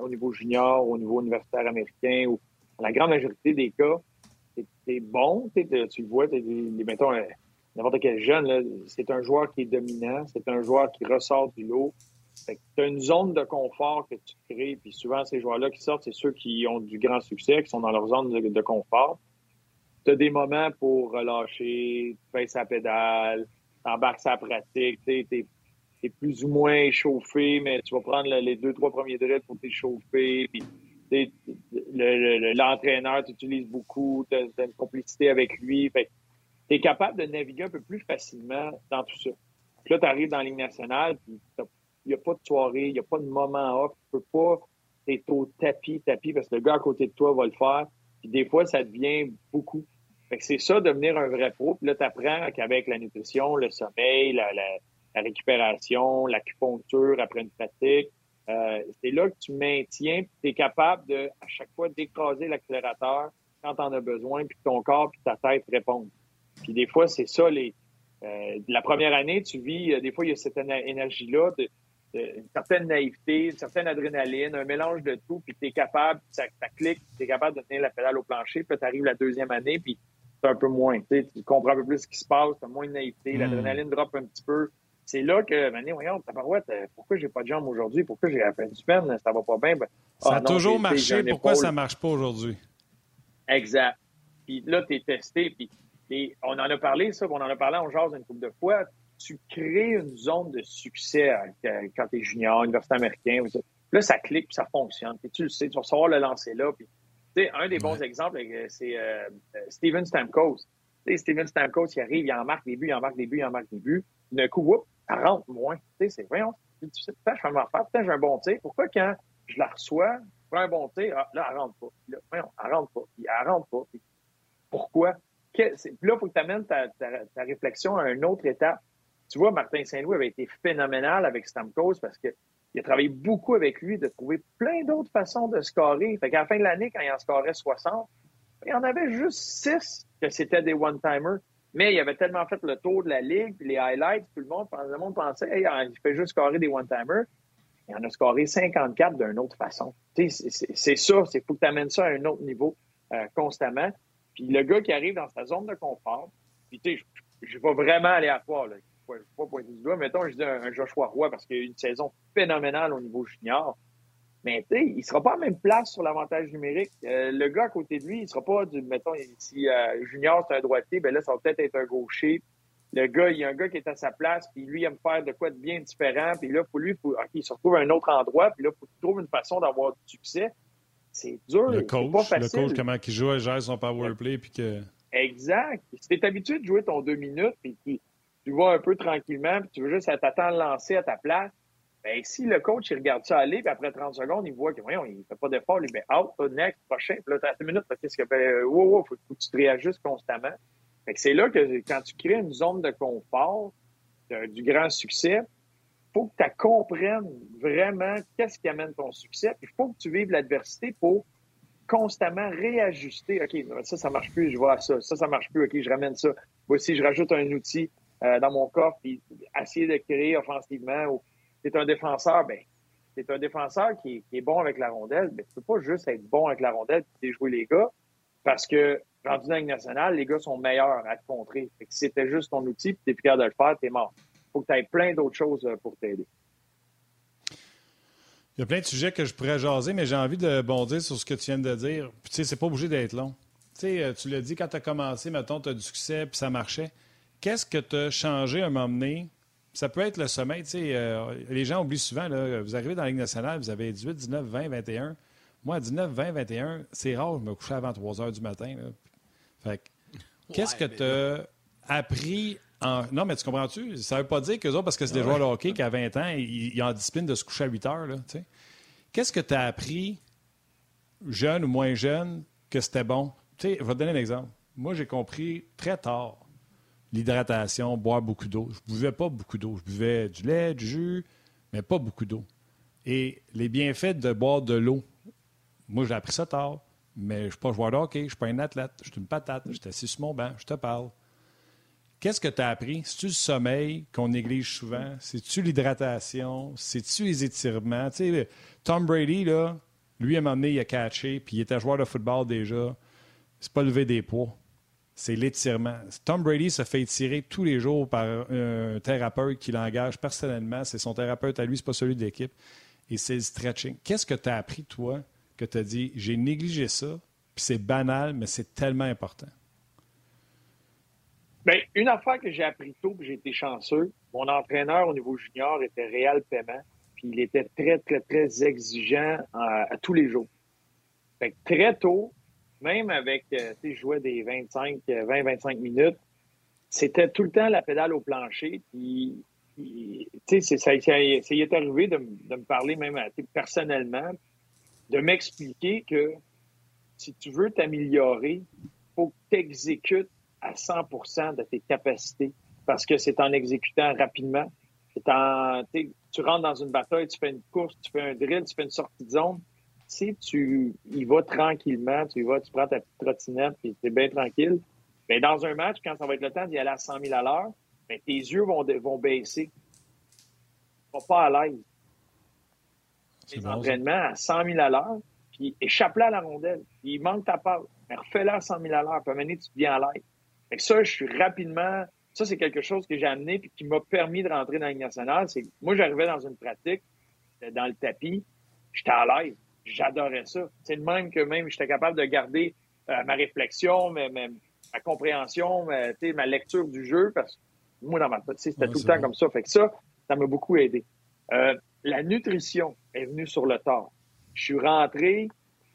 au niveau junior, au niveau universitaire américain, ou dans la grande majorité des cas, tu es, bon, tu le vois, t'es, mettons, euh, n'importe quel jeune, c'est un joueur qui est dominant, c'est un joueur qui ressort du lot. Tu as une zone de confort que tu crées, puis souvent, ces joueurs-là qui sortent, c'est ceux qui ont du grand succès, qui sont dans leur zone de, confort. Tu as des moments pour relâcher, tu fais sa pédale, t'embarques sa pratique, tu es, plus ou moins échauffé, mais tu vas prendre les deux, trois premiers drills pour t'échauffer, puis l'entraîneur t'utilise beaucoup, tu as, une complicité avec lui. Fait tu es capable de naviguer un peu plus facilement dans tout ça. Puis là, tu arrives dans la Ligue nationale, puis il n'y a pas de soirée, il n'y a pas de moment off, tu peux pas être au tapis, tapis, parce que le gars à côté de toi va le faire. Puis des fois, ça devient beaucoup. Fait que c'est ça, devenir un vrai pro. Puis là, tu apprends qu'avec la nutrition, le sommeil, la, récupération, l'acupuncture après une pratique, euh, c'est là que tu maintiens, tu es capable de, à chaque fois, d'écraser l'accélérateur quand tu en as besoin, puis ton corps puis ta tête répondent. Puis des fois, c'est ça, les, euh, la première année, tu vis, euh, des fois, il y a cette énergie-là, de, une certaine naïveté, une certaine adrénaline, un mélange de tout, puis tu es capable, ça, ça clique, tu es capable de tenir la pédale au plancher, puis tu arrives la deuxième année, puis c'est un peu moins, tu comprends un peu plus ce qui se passe, tu as moins de naïveté, hmm. l'adrénaline drop un petit peu, c'est là que, ben, voyons, ta parouette, euh, pourquoi j'ai pas de jambes aujourd'hui? Pourquoi j'ai la fin du semaine? Ça va pas bien? Ben,
ça a ah, toujours marché. Pourquoi ça marche pas aujourd'hui?
Exact. Puis là, tu es testé. Puis on en a parlé, ça, on en a parlé en jase une couple de fois. Tu crées une zone de succès euh, quand tu es junior, université américain. Là, ça clique, puis ça fonctionne. Puis tu le sais, tu vas savoir le lancer là. Puis, un des bons exemples, euh, c'est Steven Stamkos. Steven Stamkos, il arrive, il en marque des buts, il en marque des buts, il en marque des buts. D'un coup, whoop, elle rentre moins. Tu sais, c'est, voyons, c'est difficile. Putain, je vais m'en faire. Putain, j'ai un bon tir. Pourquoi quand je la reçois, je prends un bon tir, ah, là, elle rentre pas. Là, voyons, elle rentre pas. Puis elle rentre pas. pourquoi? puis là, il faut que tu amènes ta, ta, réflexion à une autre étape. Tu vois, Martin Saint-Louis avait été phénoménal avec Stamkos parce qu'il a travaillé beaucoup avec lui de trouver plein d'autres façons de scorer. Fait qu'à la fin de l'année, quand il en scorait 60, il y en avait juste 6 que c'était des one-timers. Mais il avait tellement fait le tour de la ligue, puis les highlights, tout le monde, le monde pensait, hey, il fait juste scorer des one-timers. Il en a scoré 54 d'une autre façon. C'est ça, c'est faut que tu amènes ça à un autre niveau euh, constamment. Puis le gars qui arrive dans sa zone de confort, puis tu sais, je vais vraiment aléatoire, là. Vais pas pointer du doigt. Mettons, je dis un, un Joshua Roy parce qu'il a eu une saison phénoménale au niveau junior. Mais tu sais, il sera pas à même place sur l'avantage numérique. Euh, le gars à côté de lui, il sera pas du, mettons, si euh, Junior c'est un droitier, ben là, ça va peut-être être un gaucher. Le gars, il y a un gars qui est à sa place, puis lui, il aime faire de quoi de bien différent, puis là, pour lui, faut, il se retrouve à un autre endroit, puis là, il faut qu'il trouve une façon d'avoir du succès. C'est dur,
le coach, pas facile. Le coach, comment il joue, il gère son power play, puis que...
Exact. Si t'es habitué de jouer ton deux minutes, puis tu, vas un peu tranquillement, puis tu veux juste t'attendre lancer à ta place, ben, si le coach, il regarde ça aller, puis après 30 secondes, il voit que, voyons, il fait pas d'effort, il met out, next, prochain, puis là, t'as une minute, qu'est-ce qu'il fait? Wow, wow, faut, faut que tu te réajustes constamment. Fait que c'est là que quand tu crées une zone de confort, du grand succès, faut que tu comprennes vraiment qu'est-ce qui amène ton succès, il faut que tu vives l'adversité pour constamment réajuster. OK, ça, ça marche plus, je vois ça. Ça, ça marche plus, OK, je ramène ça. Voici, je rajoute un outil euh, dans mon coffre, puis essayer de créer offensivement c'est un défenseur, ben, c'est un défenseur qui, est bon avec la rondelle, mais tu peux pas juste être bon avec la rondelle et jouer les gars, parce que dans la nationale, les gars sont meilleurs à te contrer. si c'était juste ton outil, puis t'es plus capable de le faire, t'es mort. Faut que tu aies plein d'autres choses euh, pour t'aider.
Il y a plein de sujets que je pourrais jaser, mais j'ai envie de bondir sur ce que tu viens de dire. Puis, tu sais, c'est pas obligé d'être long. Tu sais, euh, tu l'as dit quand tu as commencé, mettons, tu as du succès, puis ça marchait. Qu'est-ce que tu as changé à un moment donné? Ça peut être le sommeil. Euh, les gens oublient souvent, là, vous arrivez dans la Ligue nationale, vous avez 18, 19, 20, 21. Moi, 19, 20, 21, c'est rare, je me couchais avant 3 heures du matin. Fait qu'est-ce que tu as appris en... Non, mais tu comprends-tu? Ça ne veut pas dire que parce que c'est des joueurs de hockey qui, à 20 ans, ils, ont la discipline de se coucher à 8 heures. Qu'est-ce que tu as appris, jeune ou moins jeune, que c'était bon? sais, je vais te donner un exemple. Moi, j'ai compris très tard l'hydratation, boire beaucoup d'eau. Je ne buvais pas beaucoup d'eau. Je buvais du lait, du jus, mais pas beaucoup d'eau. Et les bienfaits de boire de l'eau, moi, j'ai appris ça tard, mais je ne suis pas joueur de hockey, je ne suis pas un athlète, je suis une patate, je suis assis sur mon banc, je te parle. Qu'est-ce que tu as appris? C'est-tu le sommeil qu'on néglige souvent? C'est-tu l'hydratation? C'est-tu les étirements? Tu sais, Tom Brady, là, lui, à un moment donné, il a catché, puis il était joueur de football déjà. C'est pas lever des poids. C'est l'étirement. Tom Brady se fait étirer tous les jours par un thérapeute qui l'engage personnellement. C'est son thérapeute à lui, c'est pas celui de l'équipe. Et c'est le stretching. Qu'est-ce que tu as appris, toi, que tu as dit, j'ai négligé ça, puis c'est banal, mais c'est tellement important?
Bien, une affaire que j'ai appris tôt, puis j'ai été chanceux, mon entraîneur au niveau junior était Réal Paiement, puis il était très, très, très exigeant à, tous les jours. Fait que très tôt, même avec, euh, tu sais, je jouais des 25, 20-25 minutes, c'était tout le temps la pédale au plancher, puis tu sais, ça, y est arrivé de, de me parler même personnellement, de m'expliquer que si tu veux t'améliorer, il faut que tu exécutes à 100% de tes capacités parce que c'est en exécutant rapidement. En, tu rentres dans une bataille, tu fais une course, tu fais un drill, tu fais une sortie de zone. Si tu y vas tranquillement, tu y vas, tu prends ta petite trottinette et tu es bien tranquille, mais ben, dans un match, quand ça va être le temps d'y aller à 100 000 à l'heure, ben, tes yeux vont, vont baisser. Tu vas pas à l'aise. Les entraînements à 100 000 à l'heure, puis échappe-la à la rondelle. il manque ta part. Mais refais-la à 100 000 à l'heure. Puis à tu viens à l'aise. Fait que ça, je suis rapidement. Ça, c'est quelque chose que j'ai amené puis qui m'a permis de rentrer dans la Ligue nationale. C'est moi, j'arrivais dans une pratique, dans le tapis, j'étais à l'aise. J'adorais ça. C'est le même que même j'étais capable de garder euh, ma réflexion, ma, ma, compréhension, ma, ma, lecture du jeu, parce que moi, dans ma tête, c'était tout le temps comme ça. Fait que ça, ça m'a beaucoup aidé. Euh, la nutrition est venue sur le tard. Je suis rentré,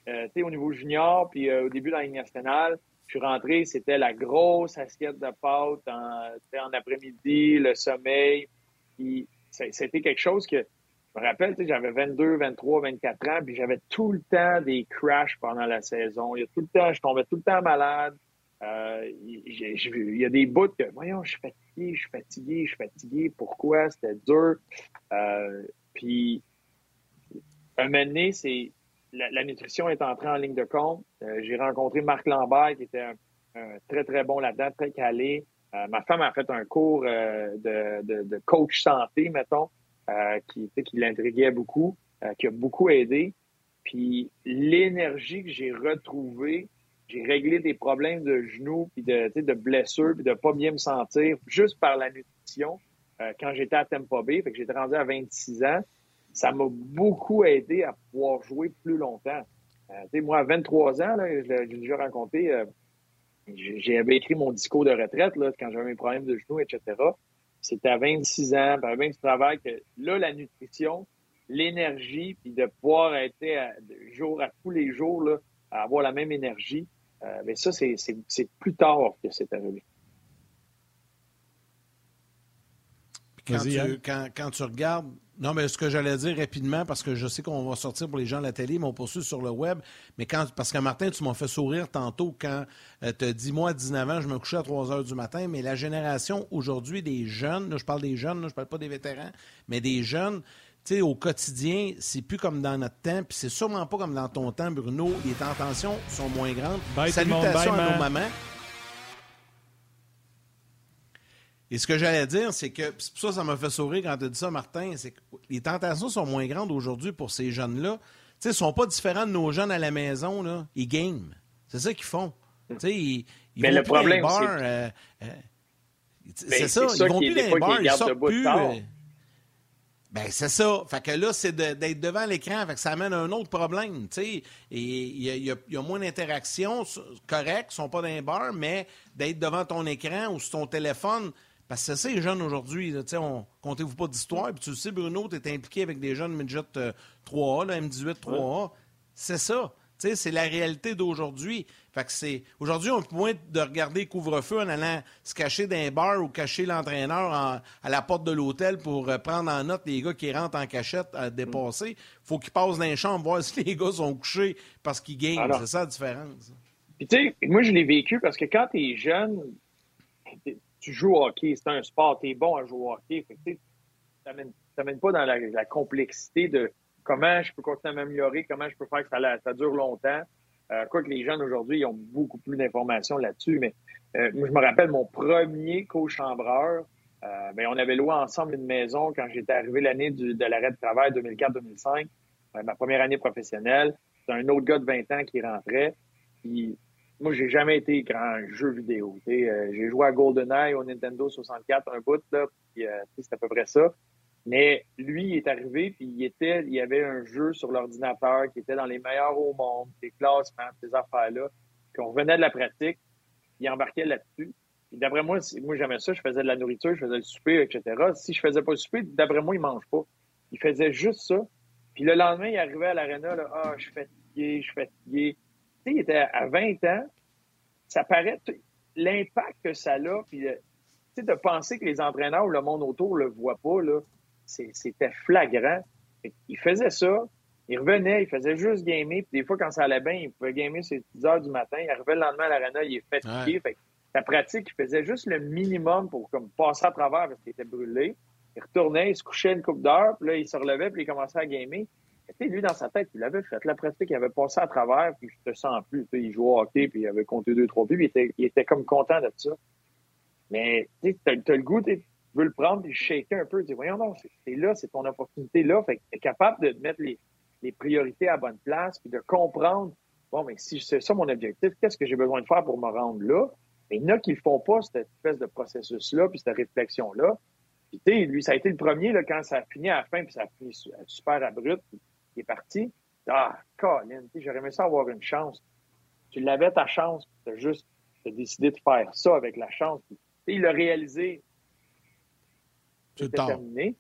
euh, au niveau junior, puis euh, au début de la Ligue nationale, je suis rentré, c'était la grosse assiette de pâtes en, en après-midi, le sommeil. Puis c'était quelque chose que, je me rappelle, j'avais 22, 23, 24 ans, puis j'avais tout le temps des crashs pendant la saison. Il y a tout le temps, je tombais tout le temps malade. Euh, il y a des bouts que, voyons, je suis fatigué, je suis fatigué, je suis fatigué. Pourquoi? C'était dur. Euh, puis, un moment donné, c'est la, nutrition est entrée en ligne de compte. Euh, j'ai rencontré Marc Lambert, qui était un, très, très bon là-dedans, très calé. Euh, ma femme a fait un cours euh, de, coach santé, mettons, qui, qui l'intriguait beaucoup, qui a beaucoup aidé. Puis l'énergie que j'ai retrouvée, j'ai réglé des problèmes de genoux, puis de, de blessures, puis de pas bien me sentir juste par la nutrition quand j'étais à Tampa Bay. Fait que j'étais rendu à 26 ans ça m'a beaucoup aidé à pouvoir jouer plus longtemps. Euh, moi, à 23 ans, j'ai déjà euh, j'avais écrit mon discours de retraite là, quand j'avais mes problèmes de genoux, etc. C'était à 26 ans, par même du travail, que là, la nutrition, l'énergie, puis de pouvoir être à, jour à tous les jours, là, à avoir la même énergie, euh, mais ça, c'est plus tard que c'est arrivé.
Quand tu, quand, quand tu, regardes non, mais ce que j'allais dire rapidement, parce que je sais qu'on va sortir pour les gens de la télé, mais on poursuit sur le web. Mais quand, parce que Martin, tu m'as fait sourire tantôt quand euh, tu as dit, moi, à 19 ans, je me couchais à 3 heures du matin, mais la génération aujourd'hui des jeunes, là, je parle des jeunes, là, je parle pas des vétérans, mais des jeunes, tu sais, au quotidien, c'est plus comme dans notre temps, puis c'est sûrement pas comme dans ton temps, Bruno. Les tentations sont moins grandes. Salutations à nos mamans. Et ce que j'allais dire, c'est que, ça, ça m'a fait sourire quand tu as dit ça, Martin, c'est que les tentations sont moins grandes aujourd'hui pour ces jeunes-là. Tu sais, ils sont pas différents de nos jeunes à la maison, là. Ils game. C'est ça qu'ils font. Tu sais, ils, ils
Mais
vont
le problème,
c'est...
Euh,
euh, c'est ça, ils vont plus dans les bars, ils sortent plus... Euh, ben, c'est ça. Fait que là, c'est d'être devant l'écran. Fait que ça amène à un autre problème, tu sais. Il y, y a, moins d'interaction, correct, ils sont pas dans les bars, mais d'être devant ton écran ou sur ton téléphone, parce que c'est ça les jeunes aujourd'hui. Comptez-vous pas d'histoire. Puis tu le sais, Bruno, tu es impliqué avec des jeunes midget 3A, là, M18 3A. C'est ça. C'est la réalité d'aujourd'hui. Fait que c'est. Aujourd'hui, on peut moins de regarder couvre-feu en allant se cacher dans un bar ou cacher l'entraîneur à la porte de l'hôtel pour euh, prendre en note les gars qui rentrent en cachette à dépasser. Faut qu'ils passent dans les chambres voir si les gars sont couchés parce qu'ils gagnent. C'est ça la différence.
Puis tu sais, moi je l'ai vécu parce que quand tu es jeune, tu joues au hockey, c'est un sport, tu es bon à jouer au hockey. Tu n'amènes pas dans la, complexité de comment je peux continuer à m'améliorer, comment je peux faire que ça, dure longtemps. Euh, quoi que les jeunes aujourd'hui ont beaucoup plus d'informations là-dessus, mais euh, moi, je me rappelle mon premier co-chambreur. Euh, ben, on avait loué ensemble une maison quand j'étais arrivé l'année de l'arrêt de travail 2004-2005, ma première année professionnelle. C'est un autre gars de 20 ans qui rentrait. Puis, moi, j'ai jamais été grand jeu vidéo. j'ai joué à GoldenEye au Nintendo 64 un bout, là, puis c'est à peu près ça. Mais lui, il est arrivé, puis il était, il y avait un jeu sur l'ordinateur qui était dans les meilleurs au monde, des classements, ces affaires-là. Puis on venait de la pratique, il embarquait là-dessus. D'après moi, moi j'aimais ça, je faisais de la nourriture, je faisais le souper, etc. Si je faisais pas le souper, d'après moi, il mange pas. Il faisait juste ça. Puis le lendemain, il arrivait à l'aréna, là, ah, je suis fatigué, je suis fatigué. Tu sais, il était à 20 ans, ça paraît, l'impact que ça a, puis tu sais, de penser que les entraîneurs ou le monde autour le voient pas, là, c'était flagrant. Il faisait ça, il revenait, il faisait juste gamer, puis des fois, quand ça allait bien, il pouvait gamer c'est 10 heures du matin, il arrivait le lendemain à l'arena, il est fatigué. Fait la pratique, il faisait juste le minimum pour comme, passer à travers parce qu'il était brûlé. Il retournait, il se couchait une coupe d'heure, puis là, il se relevait, puis il commençait à gamer. Lui, dans sa tête, il avait fait la pratique, il avait passé à travers, puis je te sens plus. il jouait au hockey, puis il avait compté deux, trois buts, puis il était, il était comme content de ça. Mais tu as, as, le goût, veux le prendre le shaker un peu, dire, voyons non, c'est là, c'est ton opportunité là. Fait que capable de mettre les, les priorités à bonne place, puis de comprendre, bon, mais si c'est ça mon objectif, qu'est-ce que j'ai besoin de faire pour me rendre là? Mais il y en a qui ne font pas cette espèce de processus-là, puis cette réflexion-là. Puis, tu sais, lui, ça a été le premier, là, quand ça a fini à la fin, puis ça a fini super abrupt, puis il est parti. Ah, Colin, j'aurais aimé ça avoir une chance. Tu l'avais ta chance, tu as juste décidé de faire ça avec la chance. Puis, il l'a réalisé c'est terminé.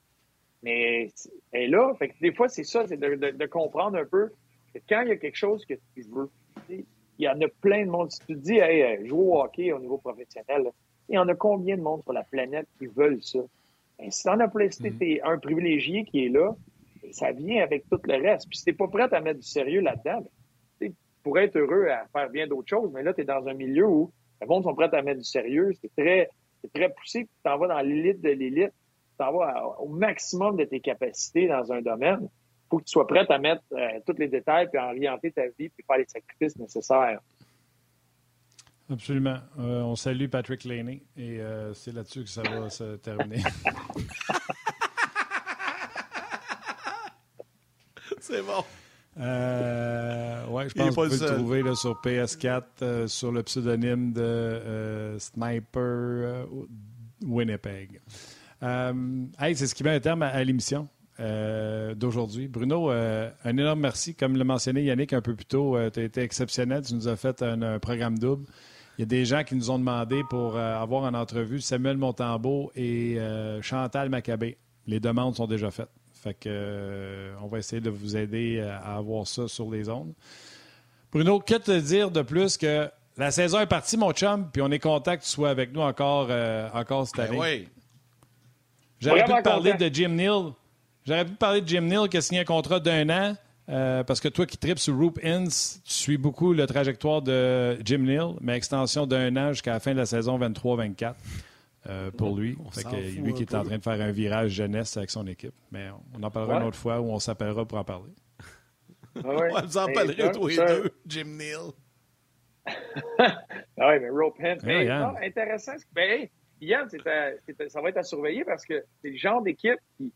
Mais est là. Fait que des fois, c'est ça, c'est de, comprendre un peu que quand il y a quelque chose que tu veux, il y en a plein de monde. Si tu te dis, hey, euh, jouer au hockey au niveau professionnel, il y en a combien de monde sur la planète qui veulent ça? Ben, si tu en as plein, si mm un privilégié qui est là, ça vient avec tout le reste. Puis si t'es pas prêt à mettre du sérieux là-dedans, tu pourrais être heureux à faire bien d'autres choses, mais là, tu es dans un milieu où les monde sont prêts à mettre du sérieux. C'est très, c'est très poussé, tu t'en vas dans l'élite de l'élite t'en vas au maximum de tes capacités dans un domaine, il faut que tu sois prêt à mettre euh, tous les détails, puis à orienter ta vie, puis faire les sacrifices nécessaires.
Absolument. Euh, on salue Patrick Laney et euh, c'est là-dessus que ça va se terminer.
c'est bon.
ouais, je pense que vous pouvez le trouver là, sur PS4 sur le pseudonyme de Sniper Winnipeg. Euh, c'est ce qui met un terme à, l'émission euh, d'aujourd'hui. Bruno, euh, un énorme merci. Comme le mentionnait Yannick un peu plus tôt, tu as été exceptionnel. Tu nous as fait un, programme double. Il y a des gens qui nous ont demandé pour avoir en entrevue Samuel Montambeau et Chantal Maccabé. Les demandes sont déjà faites. Fait que, on va essayer de vous aider à avoir ça sur les ondes. Bruno, que te dire de plus que la saison est partie, mon chum, puis on est content que tu sois avec nous encore, encore cette ben année?
oui.
J'aurais pu parler de Jim Neal. J'aurais pu parler de Jim Neal qui a signé un contrat d'un an. Euh, parce que toi qui tripes sur Roop Inns, tu suis beaucoup la trajectoire de Jim Neal, mais extension d'un an jusqu'à la fin de la saison 23-24 euh, pour lui. lui qui est en train de faire un virage jeunesse avec son équipe. Mais on en parlera une autre fois où on s'appellera pour en parler.
Ah on vous en parlera tous les deux, Jim Neal.
ah oui, mais Rope Inns. intéressant. Ben, Yann, ça va être à surveiller parce que c'est le genre d'équipe qui,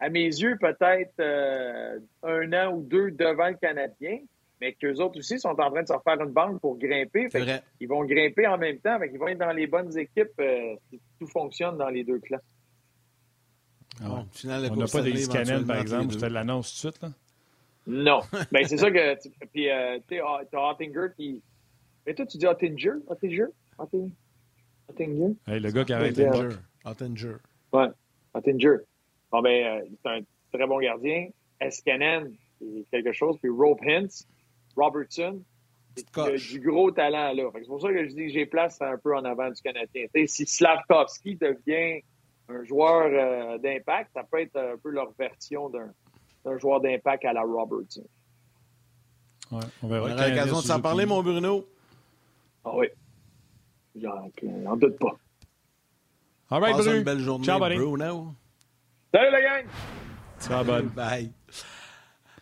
à mes yeux, peut-être euh, un an ou deux devant le Canadien, mais qu'eux autres aussi sont en train de se refaire une banque pour grimper. Ils vont grimper en même temps, ils vont être dans les bonnes équipes euh, si tout fonctionne dans les deux classes.
Ah on n'a pas des par exemple, je te l'annonce tout de suite. Là.
Non. ben, c'est ça que. Puis, euh, tu sais, Ottinger qui. Mais toi, tu dis Ottinger? Ottinger? Ottinger?
Ottinger? Hey, le gars qui a arrêté
Ottinger. Ottinger.
Ouais, Ottinger. Bon, ben, euh, c'est un très bon gardien. Escanen, quelque chose. Puis Rope Hintz, Robertson, il a du gros talent là. C'est pour ça que je dis que j'ai place un peu en avant du Canadien. si Slavkovski devient un joueur euh, d'impact, ça peut être un peu leur version d'un joueur d'impact à la Robertson.
Ouais, on verra. On aura l'occasion de s'en parler, mon Bruno.
Ah oui. J'en doute pas.
All right,
Passe une belle journée,
Ciao,
Bruno.
Salut, la gang!
Ciao, bud.
Bye.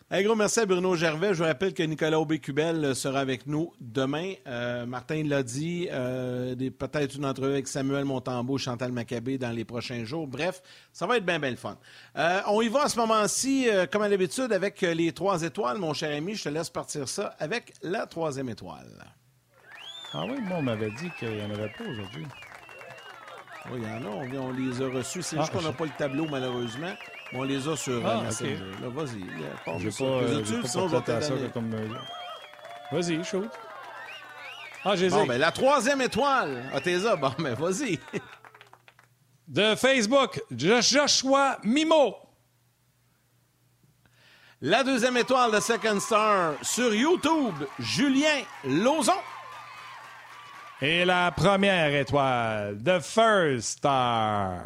Un gros merci à Bruno Gervais. Je vous rappelle que Nicolas Aubé-Cubel sera avec nous demain. Euh, Martin l'a dit, euh, peut-être une entrevue avec Samuel Montambeau, Chantal Maccabé dans les prochains jours. Bref, ça va être bien, bien le fun. Euh, on y va à ce moment-ci, comme à l'habitude, avec les trois étoiles, mon cher ami. Je te laisse partir ça avec la troisième étoile.
Ah oui, moi, on m'avait dit qu'il n'y en avait pas aujourd'hui.
Oui, il y en a. On, les a reçus. C'est ah, juste qu'on n'a pas le tableau, malheureusement. On les a sur
ah, okay.
Là, vas-y.
Pas, euh, pas ça comme... Euh, vas-y, shoot.
Ah, j'ai Bon, ben, la troisième étoile. Ah, t'es là. Bon, mais ben, vas-y.
De Facebook, Joshua Mimo.
La deuxième étoile de Second Star sur YouTube, Julien Lozon.
Et la première étoile, The First Star,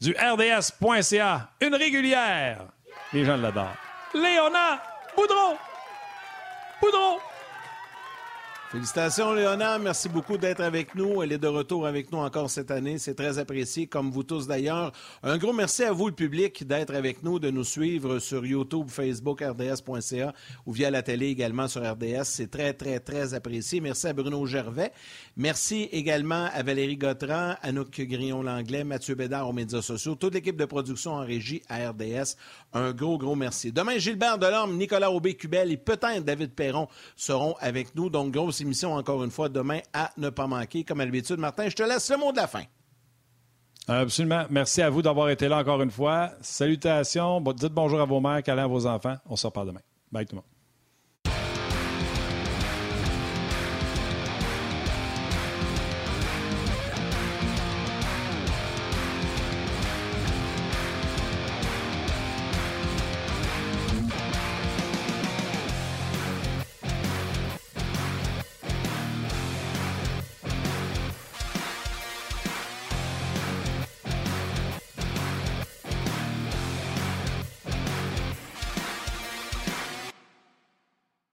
du RDS.ca, une régulière. Les gens l'adorent. Léona Boudreau. Boudreau.
Félicitations, Léona. Merci beaucoup d'être avec nous. Elle est de retour avec nous encore cette année. C'est très apprécié, comme vous tous d'ailleurs. Un gros merci à vous, le public, d'être avec nous, de nous suivre sur YouTube, Facebook, RDS.ca ou via la télé également sur RDS. C'est très, très, très apprécié. Merci à Bruno Gervais. Merci également à Valérie Gautran, Anouk Grillon-Langlais, Mathieu Bédard aux médias sociaux, toute l'équipe de production en régie à RDS. Un gros, gros merci. Demain, Gilbert Delorme, Nicolas Aubé-Cubel et peut-être David Perron seront avec nous. Donc, grosse émission encore une fois demain à ne pas manquer. Comme à l'habitude, Martin, je te laisse le mot de la fin.
Absolument. Merci à vous d'avoir été là encore une fois. Salutations. Dites bonjour à vos mères, câlins à vos enfants. On se reparle demain. Bye tout le monde.